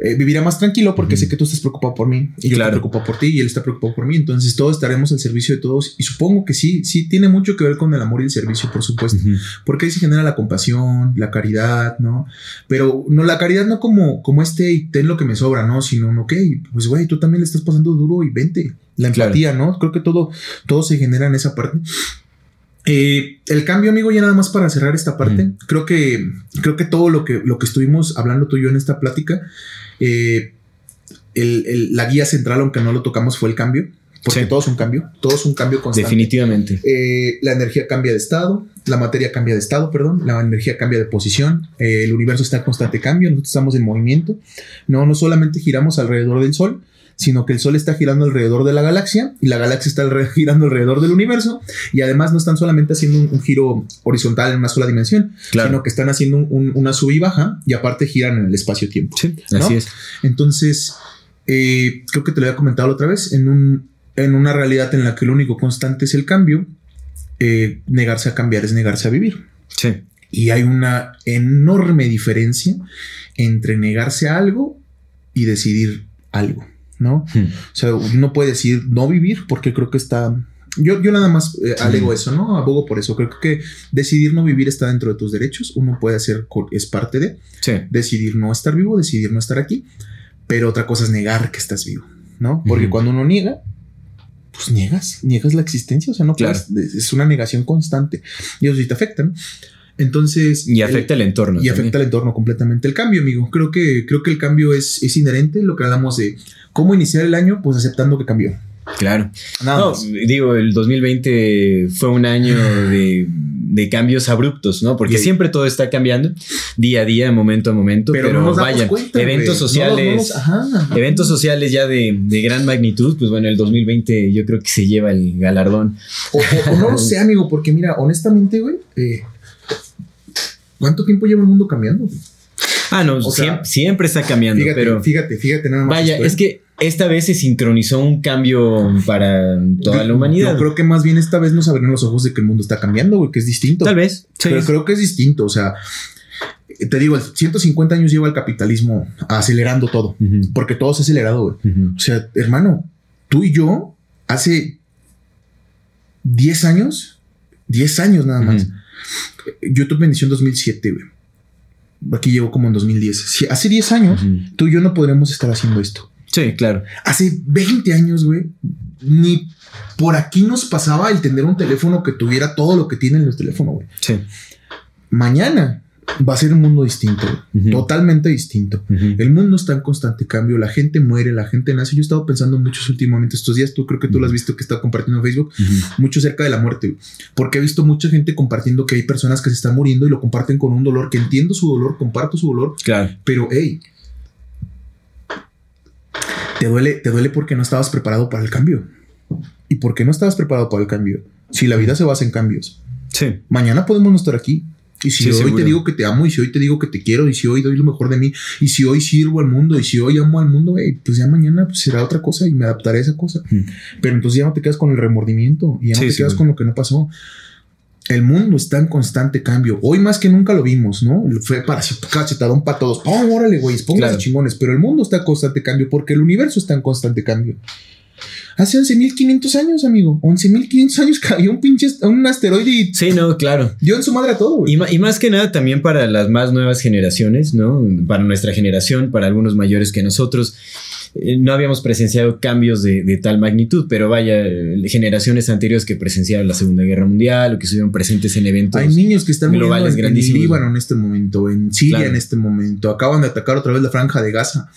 eh, viviría más tranquilo porque sé que tú estás preocupado por mí y yo Claro. estoy preocupado por ti y él está preocupado por mí. Entonces todos estaremos al servicio de todos y supongo que sí, sí tiene mucho que ver con el amor y el servicio, por supuesto. Porque ahí se genera la compasión, la caridad, ¿no? Pero no la caridad no como, como este y ten lo que me sobra, ¿no? Sino, ok, pues güey, tú también le estás pasando duro y vente. La Claro. empatía, ¿no? Creo que todo, todo se genera en esa parte. Eh, el cambio, amigo, ya nada más para cerrar esta parte. Mm. Creo que, creo que todo lo que, lo que estuvimos hablando tú y yo en esta plática, eh, el- el- la guía central, aunque no lo tocamos, fue el cambio. Porque Sí. todo es un cambio, todo es un cambio constante. Definitivamente. Eh, la energía cambia de estado, la materia cambia de estado, perdón, la energía cambia de posición, eh, el universo está en constante cambio, nosotros estamos en movimiento. No, no solamente giramos alrededor del Sol, sino que el Sol está girando alrededor de la galaxia y la galaxia está [LAUGHS] girando alrededor del universo y además no están solamente haciendo un, un giro horizontal en una sola dimensión, Claro. sino que están haciendo un- un- una sub y baja y aparte giran en el espacio-tiempo. Sí, ¿no? así es. Entonces, eh, creo que te lo había comentado la otra vez, en, un, en una realidad en la que lo único constante es el cambio, eh, negarse a cambiar es negarse a vivir. Sí. Y hay una enorme diferencia entre negarse a algo y decidir algo, ¿no? Hmm. O sea, uno puede decir no vivir porque creo que está... Yo, yo nada más eh, alego eso, ¿no? Abogo por eso. Creo que decidir no vivir está dentro de tus derechos. Uno puede hacer, es parte de Sí. decidir no estar vivo, decidir no estar aquí, pero otra cosa es negar que estás vivo, ¿no? Porque cuando uno niega, pues niegas, niegas la existencia, o sea, no Claro. puedes- es una negación constante y eso sí te afecta, ¿no? Entonces... Y afecta el, entorno. y también. afecta el entorno completamente. El cambio, amigo. Creo que, creo que el cambio es, es inherente. Lo que hablamos de cómo iniciar el año, pues aceptando que cambió. Claro. Nada No, más. digo, el 2020 fue un año de, de cambios abruptos, ¿no? Porque Sí. siempre todo está cambiando día a día, momento a momento. Pero, no nos damos vaya, cuenta, eventos sociales. no nos- ajá. Eventos sociales ya de, de gran magnitud, pues bueno, el 2020 yo creo que se lleva el galardón. O, o- o no lo sé, amigo, porque mira, honestamente, güey, eh, ¿cuánto tiempo lleva el mundo cambiando? güey? Ah, no, O sea, siempre, siempre está cambiando, Fíjate, pero fíjate, fíjate, nada más. vaya, esto, ¿eh? es que esta vez se sincronizó un cambio para toda Yo- la humanidad. Yo creo que más bien esta vez nos abrieron los ojos de que el mundo está cambiando, güey, que es distinto. Tal vez. sí. Pero creo que es distinto. O sea, te digo, 150 años lleva el capitalismo acelerando todo, porque todo se ha acelerado, güey. O sea, hermano, tú y yo hace 10 años, 10 años nada más. Ujú. YouTube inició en 2007, güey. Aquí llegó como en 2010. Si hace 10 años, tú y yo no podríamos estar haciendo esto. Sí, claro. Hace 20 años, güey, ni por aquí nos pasaba el tener un teléfono que tuviera todo lo que tienen los teléfonos, güey. Sí. Mañana va a ser un mundo distinto, totalmente distinto. El mundo está en constante cambio, la gente muere, la gente nace. Yo he estado pensando muchos últimamente estos días, tú creo que tú lo has visto que está compartiendo en Facebook, mucho cerca de la muerte, porque he visto mucha gente compartiendo que hay personas que se están muriendo y lo comparten con un dolor, que entiendo su dolor, comparto su dolor, Claro. pero hey, te duele, te duele porque no estabas preparado para el cambio. ¿Y por qué no estabas preparado para el cambio? Si la vida se basa en cambios. Sí. Mañana podemos no estar aquí. Y si Sí, hoy seguro. te digo que te amo, y si hoy te digo que te quiero, y si hoy doy lo mejor de mí, y si hoy sirvo al mundo, y si hoy amo al mundo, güey, pues ya mañana pues, será otra cosa y me adaptaré a esa cosa. Mm. Pero entonces ya no te quedas con el remordimiento y ya no Sí, te quedas con lo que no pasó. El mundo está en constante cambio. Hoy más que nunca lo vimos, ¿no? Fue para cachetadón para todos. ¡Pum! Órale, güey, pónganse Claro. chingones. Pero el mundo está en constante cambio porque el universo está en constante cambio. Hace 11.500 años, amigo. 11.500 años [LAUGHS] cayó un pinche un asteroide y Sí, no, claro. dio en su madre a todo, güey. Y, y más que nada también para las más nuevas generaciones, ¿no? Para nuestra generación, para algunos mayores que nosotros, eh, no habíamos presenciado cambios de, de tal magnitud, pero vaya, eh, generaciones anteriores que presenciaron la Segunda Guerra Mundial o que estuvieron presentes en eventos. Hay niños que están globales en, en. Líbano en este momento, en Siria Claro. en este momento. Acaban de atacar otra vez la franja de Gaza.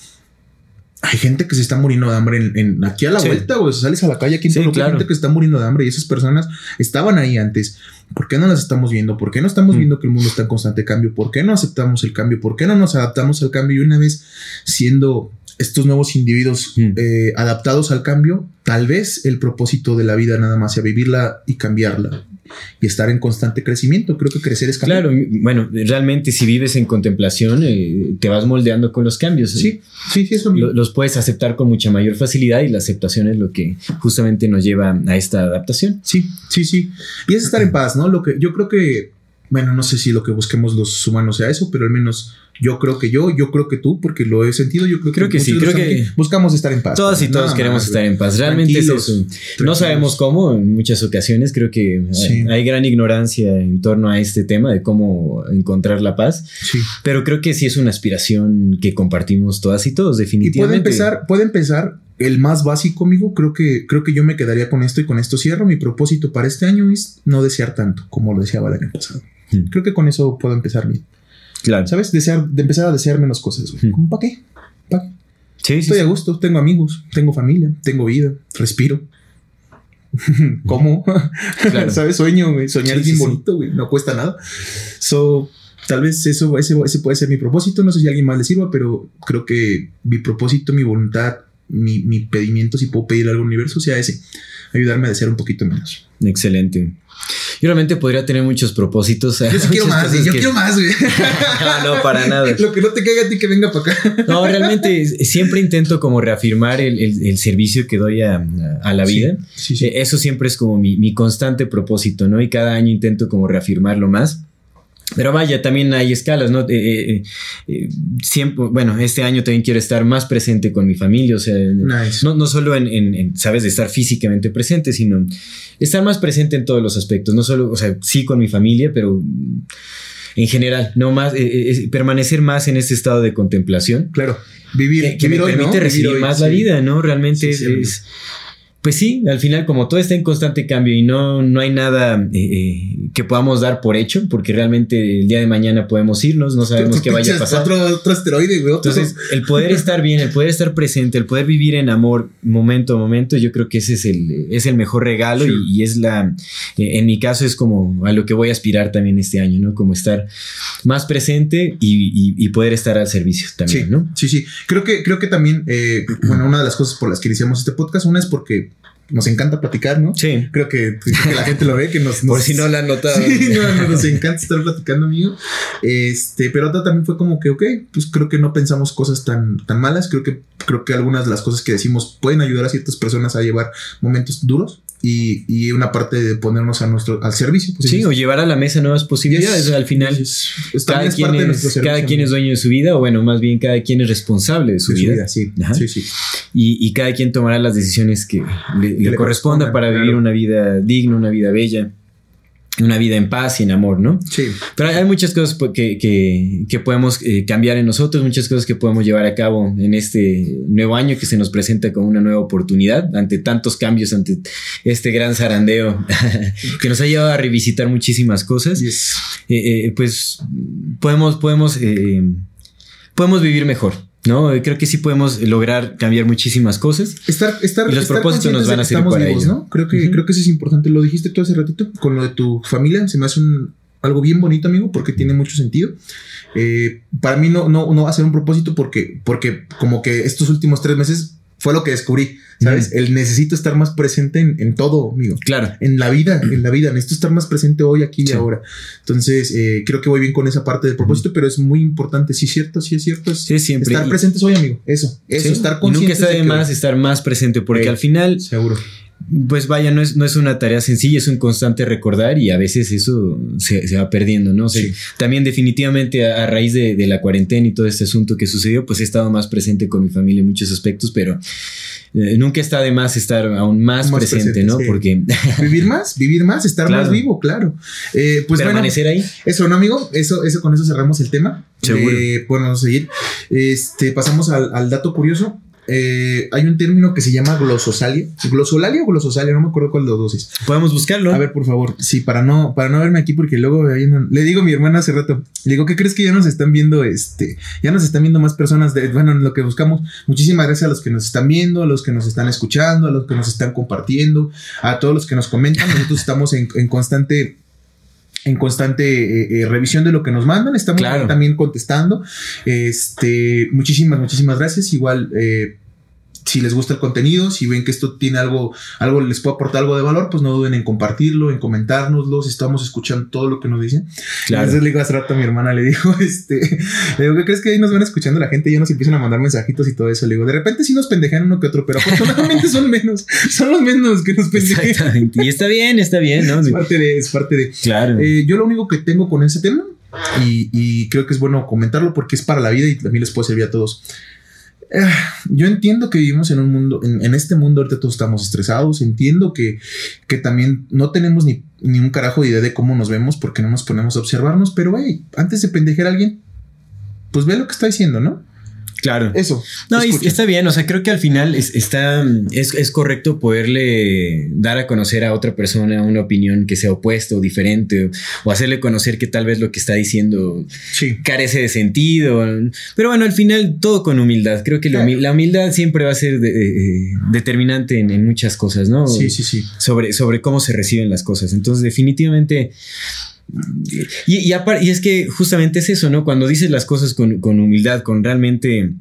Hay gente que se está muriendo de hambre en, en- aquí a la Sí. vuelta, güey. Sales a la calle aquí en Sí, hay gente que está muriendo de hambre y esas personas estaban ahí antes. ¿Por qué no las estamos viendo? ¿Por qué no estamos Mm. viendo que el mundo está en constante cambio? ¿Por qué no aceptamos el cambio? ¿Por qué no nos adaptamos al cambio? Y una vez siendo estos nuevos individuos Mm. eh, adaptados al cambio, tal vez el propósito de la vida nada más sea vivirla y cambiarla y estar en constante crecimiento. Creo que crecer es cambiar. Claro, bueno, realmente si vives en contemplación, eh, te vas moldeando con los cambios. Sí, sí, sí, eso Lo- los puedes aceptar con mucha mayor facilidad y la aceptación es lo que justamente nos lleva a esta adaptación. Sí, sí, sí. Y es estar en paz, ¿no? Lo que yo creo que, bueno, no sé si lo que busquemos los humanos sea eso, pero al menos yo creo que yo, yo creo que tú, porque lo he sentido, yo creo que, Creo que sí, creo que buscamos estar en paz. Todas y güey. todos queremos estar en paz. Realmente es eso. No sabemos cómo en muchas ocasiones. Creo que hay- Sí. hay gran ignorancia en torno a este tema de cómo encontrar la paz. Sí. Pero creo que sí es una aspiración que compartimos todas y todos, Y puede definitivamente. empezar, puede empezar el más básico, amigo. Creo que, creo que yo me quedaría con esto y con esto cierro. Mi propósito para este año es no desear tanto como lo deseaba el año pasado. Hmm. Creo que con eso puedo empezar bien. Claro. ¿Sabes? Desear, de empezar a desear menos cosas, güey. Hmm. ¿Cómo para qué? ¿Pa' qué? Sí, sí, Estoy sí. a gusto, tengo amigos, tengo familia, tengo vida, respiro. [LAUGHS] ¿Cómo? Claro. [LAUGHS] ¿Sabes? Sueño, güey. Soñar Sí, es bien sí, sí. bonito, güey. No cuesta nada. So, tal vez eso, ese, ese puede ser mi propósito. No sé si a alguien más le sirva, pero creo que mi propósito, mi voluntad, mi, mi pedimiento, si puedo pedir algo al universo, sea ese. Ayudarme a desear un poquito menos. Excelente. Yo realmente podría tener muchos propósitos. Yo sí [LAUGHS] quiero más. Yo quiero más, güey. [LAUGHS] no, para nada. Lo que no te caiga a ti que venga para acá. [LAUGHS] No, realmente siempre intento como reafirmar el, el- el servicio que doy a, a la vida. Sí, sí. Eh, Eso siempre es como mi, mi constante propósito, ¿no? Y cada año intento como reafirmarlo más. Pero vaya, también hay escalas, ¿no? Eh, eh, eh, siempre, bueno, este año también quiero estar más presente con mi familia, o sea, Nice. no, no solo en, en- en, sabes, de estar físicamente presente, sino estar más presente en todos los aspectos, no solo, o sea, sí con mi familia, pero en general, no más, permanecer más en este estado de contemplación Claro. Vivir, que, que me permite Vivir recibir hoy, más sí. la vida, ¿no? Realmente Sí, es- Pues sí, al final, como todo está en constante cambio y no, no hay nada eh, eh, que podamos dar por hecho, porque realmente el día de mañana podemos irnos, no sabemos qué vaya a pasar. Otro, otro asteroide, güey. Entonces, el poder [LAUGHS] estar bien, el poder estar presente, el poder vivir en amor momento a momento, yo creo que ese es el, es el mejor regalo Sí. y, y es la, eh, en mi caso es como a lo que voy a aspirar también este año, ¿no? Como estar más presente y, y- y poder estar al servicio también, sí, ¿no? Sí, sí. Creo que, creo que también, eh, bueno, una de las cosas por las que iniciamos este podcast, una es porque nos encanta platicar, ¿no? Sí. Creo que, que la gente lo ve, que nos... [LAUGHS] Por nos- si no lo han notado. Sí, no, no, nos encanta estar platicando, amigo. Este, pero otra también fue como que, ok, pues creo que no pensamos cosas tan, tan malas. Creo que, creo que algunas de las cosas que decimos pueden ayudar a ciertas personas a llevar momentos duros y, y una parte de ponernos a nuestro, al servicio. Pues, Sí, o llevar a la mesa nuevas posibilidades. Yes. al final, cada, es quien es, servicio, cada quien es dueño de su vida, o bueno, más bien cada quien es responsable de su De vida. vida, sí, Ajá. sí, sí. Y, y cada quien tomará las decisiones que le, le le corresponda para vivir claro. una vida digna, una vida bella, una vida en paz y en amor, ¿no? Sí, Pero hay muchas cosas que, que- que podemos eh, cambiar en nosotros, muchas cosas que podemos llevar a cabo en este nuevo año que se nos presenta como una nueva oportunidad ante tantos cambios, ante este gran zarandeo [LAUGHS] que nos ha llevado a revisitar muchísimas cosas. yes. Eh, eh, pues podemos, podemos, podemos vivir mejor, ¿no? Creo que sí podemos lograr cambiar muchísimas cosas. Estar, estar, Y los estar propósitos nos van a servir para vivos, ello. ¿no? Creo que, Ujú. creo que eso es importante. Lo dijiste tú hace ratito con lo de tu familia. Se me hace un, algo bien bonito, amigo, porque tiene mucho sentido. Eh, para mí no, no, no va a ser un propósito porque, porque como que estos últimos tres meses fue lo que descubrí. ¿Sabes? El necesito estar más presente en, todo, amigo. Claro. En la vida, en la vida. Necesito estar más presente hoy, aquí y ahora. Entonces, eh, creo que voy bien con esa parte del propósito, pero es muy importante. Sí, es cierto, sí es cierto. sí, siempre. Estar presentes hoy, amigo. Eso, eso, estar consciente. nunca está de, más estar más presente, porque al final. Seguro pues vaya, no es, no es una tarea sencilla, es un constante recordar y a veces eso se, va perdiendo, ¿no? También definitivamente a, raíz de, la cuarentena y todo este asunto que sucedió, pues he estado más presente con mi familia en muchos aspectos, pero eh, nunca está de más estar aún más, presente, ¿no? Porque... [LAUGHS] vivir más, vivir más, estar más vivo, claro. Eh, pues Permanecer ahí. Eso, ¿no, amigo? Eso, eso, con eso cerramos el tema. Seguro. Eh, bueno, seguir. Este, pasamos al, al dato curioso. Eh, hay un término que se llama glososalia. ¿Glosolalia o glososalia? No me acuerdo cuál de los dos es. Podemos buscarlo. A ver, por favor. Sí, para no, para no verme aquí, porque luego le digo a mi hermana hace rato, le digo, ¿qué crees que ya nos están viendo? Este, ya nos están viendo más personas de, bueno, en lo que buscamos. Muchísimas gracias a los que nos están viendo, a los que nos están escuchando, a los que nos están compartiendo, a todos los que nos comentan. Nosotros estamos en, constante en constante eh, eh, revisión de lo que nos mandan. Estamos también contestando. Este, muchísimas, muchísimas gracias. Igual, eh, si les gusta el contenido, si ven que esto tiene algo, algo les puede aportar algo de valor, pues no duden en compartirlo, en comentárnoslo, si estamos escuchando todo lo que nos dicen. Claro. Entonces le digo hace rato a mi hermana, le digo, [LAUGHS] este, le digo, ¿qué crees que ahí nos van escuchando la gente? Ya nos empiezan a mandar mensajitos y todo eso. Le digo, de repente sí nos pendejan uno que otro, pero afortunadamente son menos, son los menos que nos pendejan. Exactamente. Y está bien, está bien, ¿no? Es parte de, es parte de. Claro. Eh, yo lo único que tengo con ese tema, y, y creo que es bueno comentarlo porque es para la vida y también les puede servir a todos Yo entiendo que vivimos en un mundo, en, este mundo ahorita todos estamos estresados, entiendo que, que también no tenemos ni, ni, un carajo de idea de cómo nos vemos porque no nos ponemos a observarnos, pero hey, antes de pendejer a alguien, pues ve lo que está diciendo, ¿no? Claro. Eso. No, está bien. O sea, creo que al final es, está, es, correcto poderle dar a conocer a otra persona una opinión que sea opuesta o diferente o, hacerle conocer que tal vez lo que está diciendo carece de sentido. Pero bueno, al final todo con humildad. Creo que la humildad siempre va a ser determinante en, muchas cosas, ¿no? Sí, sí, sí. Sobre, sobre cómo se reciben las cosas. Entonces, definitivamente. Y, y, y, es que justamente es eso, ¿no? Cuando dices las cosas con, humildad, con realmente...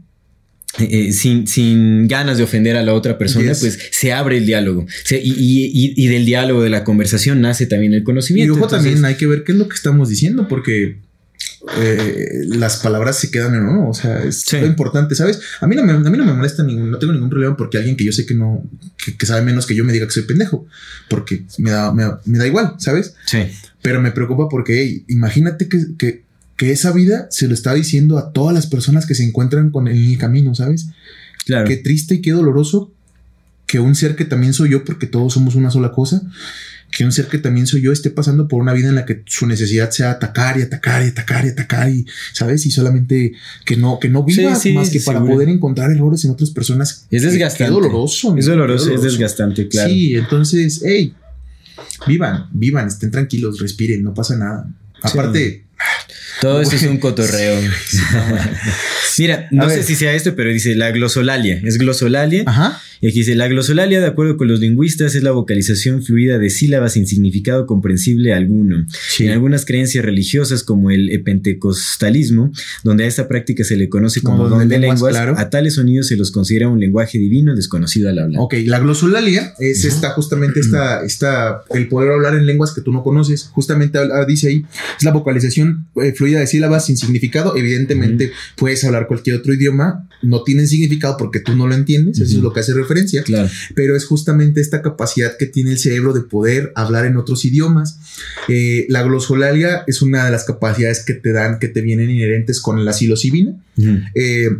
Eh, eh, sin, sin, ganas de ofender a la otra persona, pues se abre el diálogo. y, y, del diálogo, de la conversación, nace también el conocimiento. Y ojo, también hay que ver qué es lo que estamos diciendo, porque eh, las palabras se quedan en uno. O sea, es lo importante, ¿sabes? A mí no me, a mí no me molesta ningún, no tengo ningún problema porque alguien que yo sé que no, que, sabe menos que yo me diga que soy pendejo, porque me da, me, me da igual, ¿sabes? Sí. Pero me preocupa porque imagínate que, esa vida se lo está diciendo a todas las personas que se encuentran con en el camino, ¿sabes? Claro. Qué triste y qué doloroso que un ser que también soy yo, porque todos somos una sola cosa, que un ser que también soy yo esté pasando por una vida en la que su necesidad sea atacar y atacar y atacar y atacar y, ¿sabes? Y solamente que no, que no viva más que para poder encontrar errores en otras personas. Es desgastante. Es doloroso. Es doloroso, es desgastante, claro. Sí, entonces, hey, vivan, vivan, estén tranquilos, respiren, no pasa nada. Aparte, todo eso es un cotorreo. [LAUGHS] Mira, no sé si sea esto, pero dice la glosolalia. Es glosolalia. Ajá. Y aquí dice, la glosolalia, de acuerdo con los lingüistas, es la vocalización fluida de sílabas sin significado comprensible alguno. En algunas creencias religiosas, como el pentecostalismo, donde a esta práctica se le conoce como, don de lenguas, a tales sonidos se los considera un lenguaje divino desconocido al hablar. Ok, la glosolalia es esta, justamente esta, esta, el poder hablar en lenguas que tú no conoces. Justamente dice ahí, es la vocalización eh, fluida de sílabas sin significado. Evidentemente, puedes hablar cualquier otro idioma, no tienen significado porque tú no lo entiendes. Eso es lo que hace referencia Claro. Pero es justamente esta capacidad que tiene el cerebro de poder hablar en otros idiomas. Eh, la glosolalia es una de las capacidades que te dan, que te vienen inherentes con la psilocibina. Eh,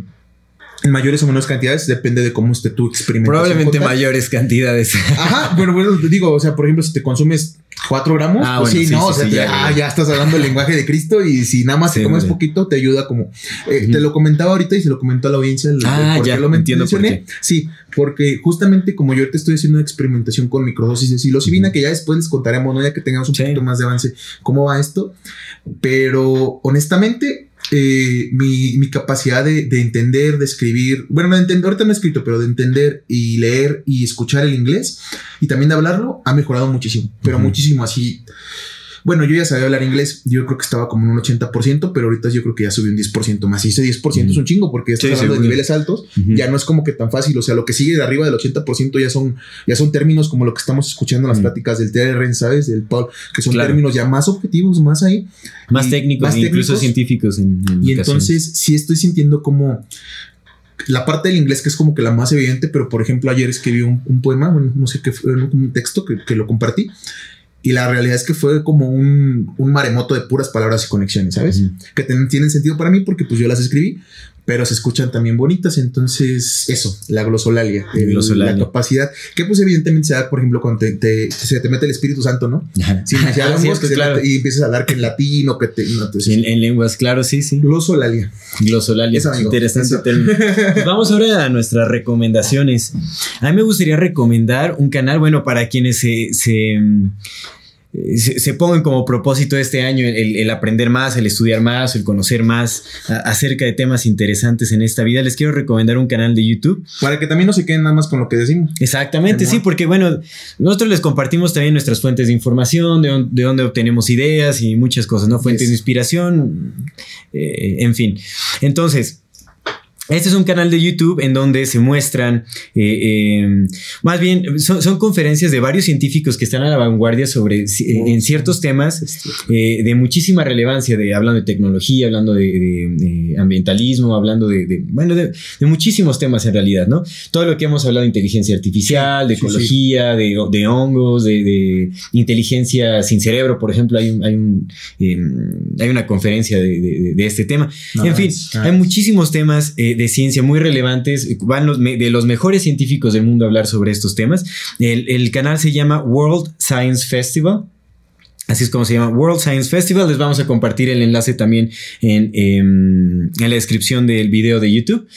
en mayores o menores cantidades, depende de cómo esté tu experimentación. Probablemente mayores cantidades. [LAUGHS] Ajá, bueno, bueno, te digo, o sea, por ejemplo, si te consumes 4 gramos, ah, pues sí, no, o sea, ah, ya, estás hablando el lenguaje de Cristo y si nada más te comes poquito, te ayuda como. Eh, te lo comentaba ahorita y se lo comentó a la audiencia. Ah, ya lo entiendo mencioné. Sí, porque justamente como yo te estoy haciendo una experimentación con microdosis de psilocibina, que ya después les contaremos, ¿no? Ya que tengamos un poquito más de avance, cómo va esto. Pero honestamente, eh, mi, capacidad de, entender, de escribir, bueno, no entender, ahorita no he escrito, pero de entender y leer y escuchar el inglés y también de hablarlo ha mejorado muchísimo, pero muchísimo así. Bueno, yo ya sabía hablar inglés, yo creo que estaba como en un 80%, pero ahorita yo creo que ya subí un 10% más. Y ese 10% es un chingo porque estás Sí, hablando de seguro. niveles altos, Ujú. ya no es como que tan fácil. O sea, lo que sigue de arriba del 80% ya son, ya son términos como lo que estamos escuchando en las Mm. pláticas del TRN, ¿sabes? Del Paul, que son Claro. términos ya más objetivos, más ahí. Más técnicos, más incluso técnicos. científicos. En, en Y entonces sí estoy sintiendo como la parte del inglés que es como que la más evidente, pero por ejemplo ayer escribí un, un poema, bueno, no sé qué fue, un, un texto que, que lo compartí. Y la realidad es que fue como un, un maremoto de puras palabras y conexiones, ¿sabes? Que ten- tienen sentido para mí porque pues yo las escribí, pero se escuchan también bonitas. Entonces, eso, la glosolalia, el- Glosolalia. la capacidad, que pues evidentemente se da, por ejemplo, cuando te, te- se te mete el Espíritu Santo, ¿no? [LAUGHS] Sí, ya [LAUGHS] hablamos cierto, que se claro. mete y empiezas a hablar que en latín o que te... No, entonces, En, en lenguas, claro, sí, sí. glosolalia. Glosolalia. Amigo. Interesante término. [LAUGHS] Pues Vamos ahora a nuestras recomendaciones. A mí me gustaría recomendar un canal, bueno, para quienes se, se, se- se pongan como propósito este año el, el aprender más, el estudiar más, el conocer más a- acerca de temas interesantes en esta vida. Les quiero recomendar un canal de YouTube. Para que también no se queden nada más con lo que decimos. Exactamente, sí, porque bueno, nosotros les compartimos también nuestras fuentes de información, de, dónde- de dónde obtenemos ideas y muchas cosas, ¿no? Fuentes Yes. de inspiración, eh, en fin. Entonces, este es un canal de YouTube en donde se muestran, eh, eh, más bien, son, son conferencias de varios científicos que están a la vanguardia sobre eh, en ciertos temas de muchísima relevancia, de, hablando de tecnología, hablando de, de- de ambientalismo, hablando de, de- bueno, de, de muchísimos temas en realidad, ¿no? Todo lo que hemos hablado de inteligencia artificial, de Sí, sí. ecología, De, de hongos, de, de inteligencia sin cerebro, por ejemplo, hay, un- hay, un, hay una conferencia de, de- de este tema. en fin, hay muchísimos temas eh, de ciencia muy relevantes. Van los de los mejores científicos del mundo a hablar sobre estos temas. El, el canal se llama World Science Festival. Así es como se llama World Science Festival. Les vamos a compartir el enlace también en, em, en la descripción del video de YouTube.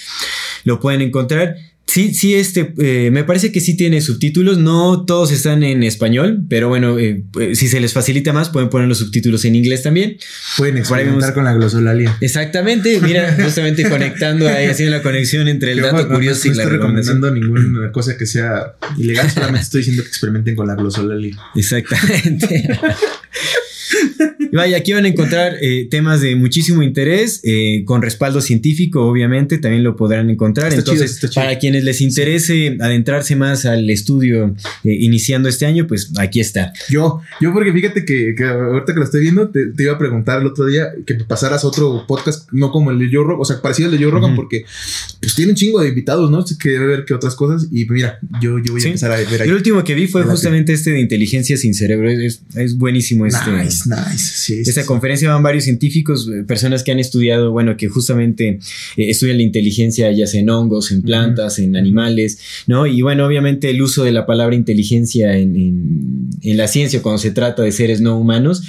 Lo pueden encontrar. Sí, sí, este, eh, me parece que sí tiene subtítulos. No todos están en español, pero bueno, eh, eh, si se les facilita más, pueden poner los subtítulos en inglés también. Pueden experimentar vemos- con la glosolalia. Exactamente, mira, [LAUGHS] justamente conectando ahí, haciendo la conexión entre el dato ojo, no- curioso no y la estoy recomendando ninguna cosa que sea ilegal, solamente estoy diciendo que experimenten con la glosolalia. Exactamente. [LAUGHS] Vaya, aquí van a encontrar eh, temas de muchísimo interés, eh, con respaldo científico, obviamente, también lo podrán encontrar. Está Entonces, chido. para quienes les interese adentrarse más al estudio eh, iniciando este año, pues aquí está. Yo, yo porque fíjate que, que ahorita que lo estoy viendo, te, te iba a preguntar el otro día que pasaras otro podcast, no como el de Joe Rogan, o sea, parecido al de Joe Rogan, porque pues tiene un chingo de invitados, ¿no? Que debe ver que otras cosas. Y mira, yo, yo voy Sí. a empezar a ver ahí. El último que vi fue justamente este de inteligencia sin cerebro. Es, es buenísimo este. Nice, nice. Sí, Esta sí. conferencia van varios científicos, eh, personas que han estudiado, bueno, que justamente eh, estudian la inteligencia ya sea en hongos, en plantas, en animales, ¿no? Y bueno, obviamente el uso de la palabra inteligencia en, en- en la ciencia cuando se trata de seres no humanos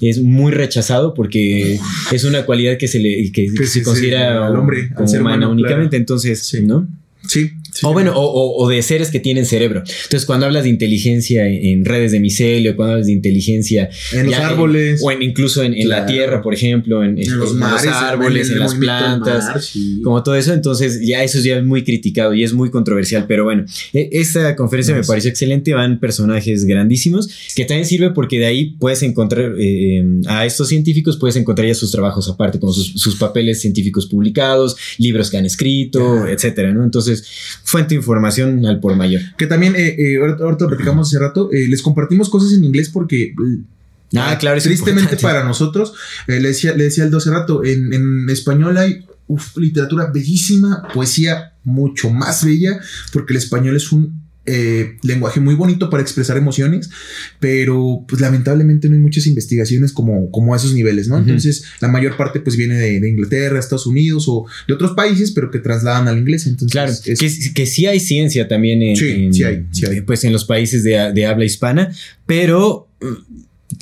es muy rechazado porque es una cualidad que se le que, Que se considera al hombre, al como ser humana humano, únicamente, claro. entonces, Sí. ¿no? Sí. Sí. O bueno, o, o- o de seres que tienen cerebro. Entonces, cuando hablas de inteligencia en, redes de micelio, cuando hablas de inteligencia En los árboles. o en, incluso en, en la tierra, por ejemplo, en, en los mares, árboles, en, las plantas, mar, sí. como todo eso. Entonces, ya eso ya es muy criticado y es muy controversial. Pero bueno, e- esta conferencia me pareció excelente. Van personajes grandísimos que también sirve porque de ahí puedes encontrar eh, a estos científicos, puedes encontrar ya sus trabajos aparte, como sus, sus papeles científicos publicados, libros que han escrito, etcétera, ¿no? Entonces, fuente de información al por mayor. Que también, eh, eh, ahorita, platicamos hace rato, eh, les compartimos cosas en inglés porque Ah, claro, es tristemente importante. para nosotros, eh, le decía, le decía Aldo hace rato, en, en español hay uf, literatura bellísima, poesía mucho más bella, porque el español es un eh, lenguaje muy bonito para expresar emociones, pero pues lamentablemente no hay muchas investigaciones como, como a esos niveles, ¿no? Entonces la mayor parte pues viene de, de Inglaterra, Estados Unidos o de otros países, pero que trasladan al inglés. Entonces, Claro, es- que, que sí hay ciencia también en, Sí, en- sí hay, sí hay. Pues en los países de, de habla hispana, pero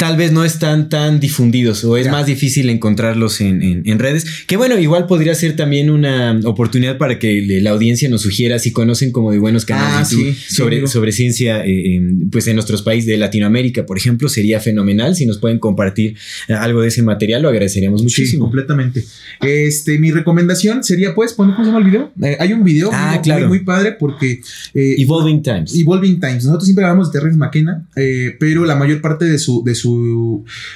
tal vez no están tan difundidos o es Ya. más difícil encontrarlos en, en- en redes. Que bueno, igual podría ser también una oportunidad para que la audiencia nos sugiera si conocen como de buenos canales Ah, sí, sí, sobre, sobre ciencia, eh, en, pues en nuestros países de Latinoamérica, por ejemplo, sería fenomenal si nos pueden compartir eh, algo de ese material, lo agradeceríamos Sí, muchísimo. completamente. Este, mi recomendación sería, pues, ¿cómo se llama el video? Eh, hay un video Ah, muy, claro. muy, muy padre porque eh, Evolving Times. Evolving Times. Nosotros siempre hablamos de Terrence McKenna, pero la mayor parte de su, de su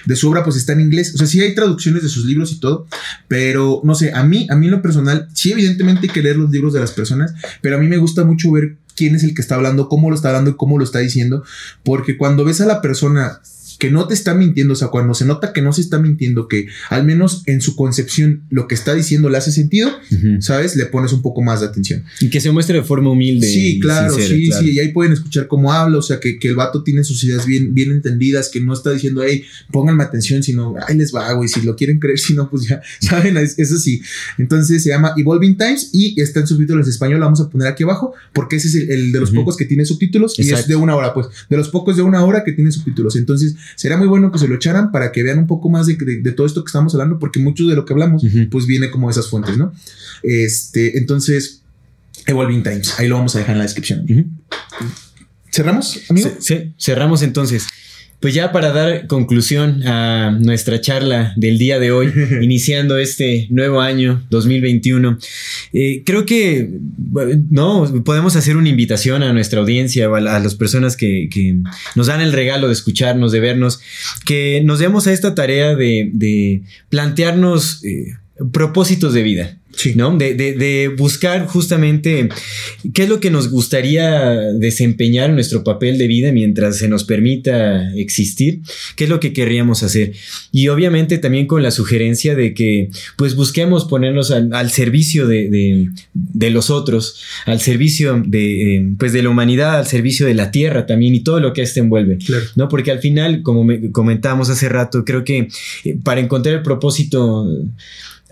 de su obra pues está en inglés. O sea, sí hay traducciones de sus libros y todo, pero no sé, a mí, a mí en lo personal, sí evidentemente hay que leer los libros de las personas, pero a mí me gusta mucho ver quién es el que está hablando, cómo lo está hablando y cómo lo está diciendo, porque cuando ves a la persona que no te está mintiendo, o sea, cuando se nota que no se está mintiendo, que al menos en su concepción lo que está diciendo le hace sentido, ¿sabes? Le pones un poco más de atención. Y que se muestre de forma humilde. Sí, claro, sí, sí, y ahí pueden escuchar cómo habla, o sea, que, que, el vato tiene sus ideas bien, bien entendidas, que no está diciendo, hey, pónganme atención, sino, ay, les va, güey, si lo quieren creer, [LAUGHS] si no, pues ya, ¿saben? Eso sí. Entonces se llama Evolving Times y está en subtítulos en español, lo vamos a poner aquí abajo, porque ese es el, de los pocos que tiene subtítulos y es de una hora, pues, de los pocos de una hora que tiene subtítulos. Entonces, Sería muy bueno que se lo echaran para que vean un poco más de, todo esto que estamos hablando, porque mucho de lo que hablamos, pues viene como esas fuentes, ¿no? Este, entonces, Evolving Times, ahí lo vamos a dejar en la descripción. ¿Cerramos, amigo? sí, cerramos entonces. Pues ya para dar conclusión a nuestra charla del día de hoy, [LAUGHS] iniciando este nuevo año 2021, eh, creo que no podemos hacer una invitación a nuestra audiencia, a, a las personas que, nos dan el regalo de escucharnos, de vernos, que nos demos a esta tarea de, plantearnos eh, propósitos de vida. ¿No? De, buscar justamente qué es lo que nos gustaría desempeñar en nuestro papel de vida mientras se nos permita existir, qué es lo que querríamos hacer. Y obviamente también con la sugerencia de que pues busquemos ponernos al, servicio de, los otros, al servicio de, eh, pues de la humanidad, al servicio de la tierra también y todo lo que éste envuelve, ¿no? Porque al final, como comentábamos hace rato, creo que eh, para encontrar el propósito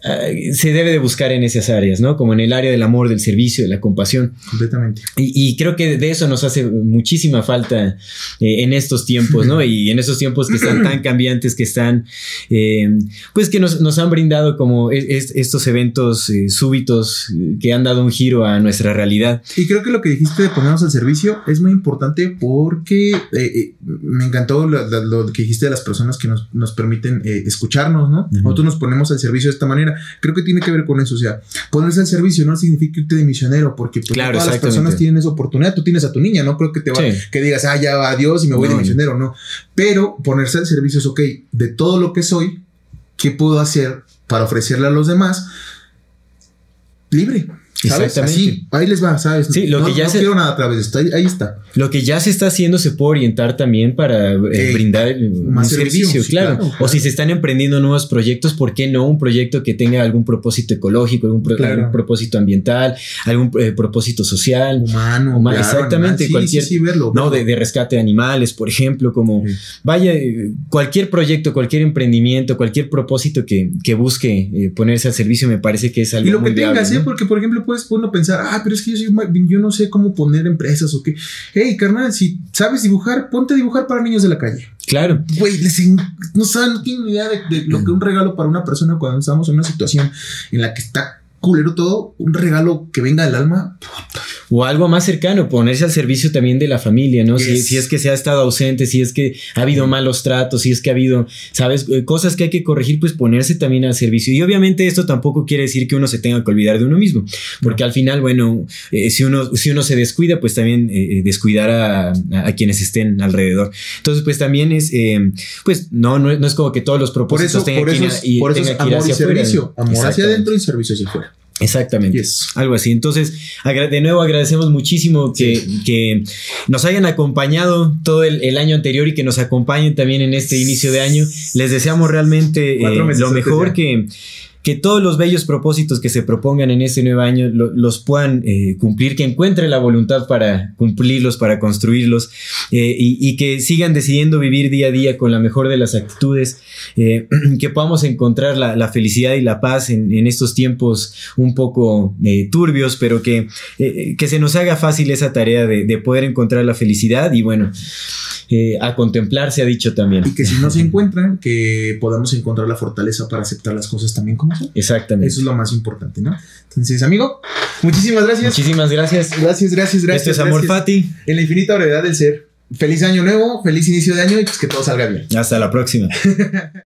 eh, se debe de buscar en esas áreas, ¿no? Como en el área del amor, del servicio, de la compasión. Completamente. Y, creo que de eso nos hace muchísima falta eh, en estos tiempos, ¿no? [LAUGHS] Y en estos tiempos que están tan cambiantes, que están, eh, pues que nos, nos, han brindado como estos eventos súbitos que han dado un giro a nuestra realidad. Y creo que lo que dijiste de ponernos al servicio es muy importante porque me encantó lo, que dijiste de las personas que nos, nos permiten escucharnos, ¿no? Nosotros nos ponemos al servicio de esta manera Creo que tiene que ver con eso. O sea, ponerse al servicio no significa irte de misionero, porque pues, todas las personas tienen esa oportunidad. Tú tienes a tu niña, no creo que te va, que digas, ah, ya adiós y me voy de misionero. No. Pero ponerse al servicio es, ok, de todo lo que soy, ¿qué puedo hacer para ofrecerle a los demás? Libre. ¿Sabes? Así, ahí les va, ¿sabes? Sí, lo que ya se, quiero nada a través de esto, ahí, está. Lo que ya se está haciendo se puede orientar también para eh, brindar un servicio, claro. O si se están emprendiendo nuevos proyectos, ¿por qué no un proyecto que tenga algún propósito ecológico, algún, propósito ambiental, algún eh, propósito social? Humano, exactamente, cualquier, verlo, no, de, rescate de animales, por ejemplo, como vaya, cualquier proyecto, cualquier emprendimiento, cualquier propósito que, que busque eh, ponerse al servicio, me parece que es algo Y lo que tengas, ¿eh? Porque, por ejemplo, puedes uno pensar, ah, pero es que yo, yo no sé cómo poner empresas o qué. Hey, carnal, si sabes dibujar, ponte a dibujar para niños de la calle. Claro. Güey, no saben, no tienen idea de, lo que un regalo para una persona cuando estamos en una situación en la que está culero todo, un regalo que venga del alma. O algo más cercano, ponerse al servicio también de la familia, ¿no? Si, si, es que se ha estado ausente, si es que ha habido malos tratos, si es que ha habido, ¿sabes? Eh, cosas que hay que corregir, pues ponerse también al servicio. Y obviamente esto tampoco quiere decir que uno se tenga que olvidar de uno mismo, porque al final, bueno, eh, si, uno, si uno se descuida, pues también eh, descuidar a, a, quienes estén alrededor. Entonces, pues también es, pues no, no, es como que todos los propósitos tengan que ir, por eso amor y servicio. Amor hacia adentro y servicio hacia afuera. Exactamente. Algo así. Entonces, de nuevo agradecemos muchísimo que, que nos hayan acompañado todo el, año anterior y que nos acompañen también en este inicio de año. Les deseamos realmente eh, lo mejor que que todos los bellos propósitos que se propongan en este nuevo año los puedan eh, cumplir, que encuentren la voluntad para cumplirlos, para construirlos eh, y, que sigan decidiendo vivir día a día con la mejor de las actitudes, eh, [CLEARS THROAT] que podamos encontrar la, felicidad y la paz en, estos tiempos un poco turbios, pero que, que se nos haga fácil esa tarea de, de poder encontrar la felicidad. Y bueno, a contemplar se ha dicho también. Y que si no se encuentran, que podamos encontrar la fortaleza para aceptar las cosas también como Exactamente. Eso es lo más importante, ¿no? Entonces, amigo, muchísimas gracias. Muchísimas gracias. Gracias, gracias, gracias. Esto es Amor Fati. En la infinita brevedad del ser. Feliz año nuevo, feliz inicio de año y pues que todo salga bien. Hasta la próxima. [LAUGHS]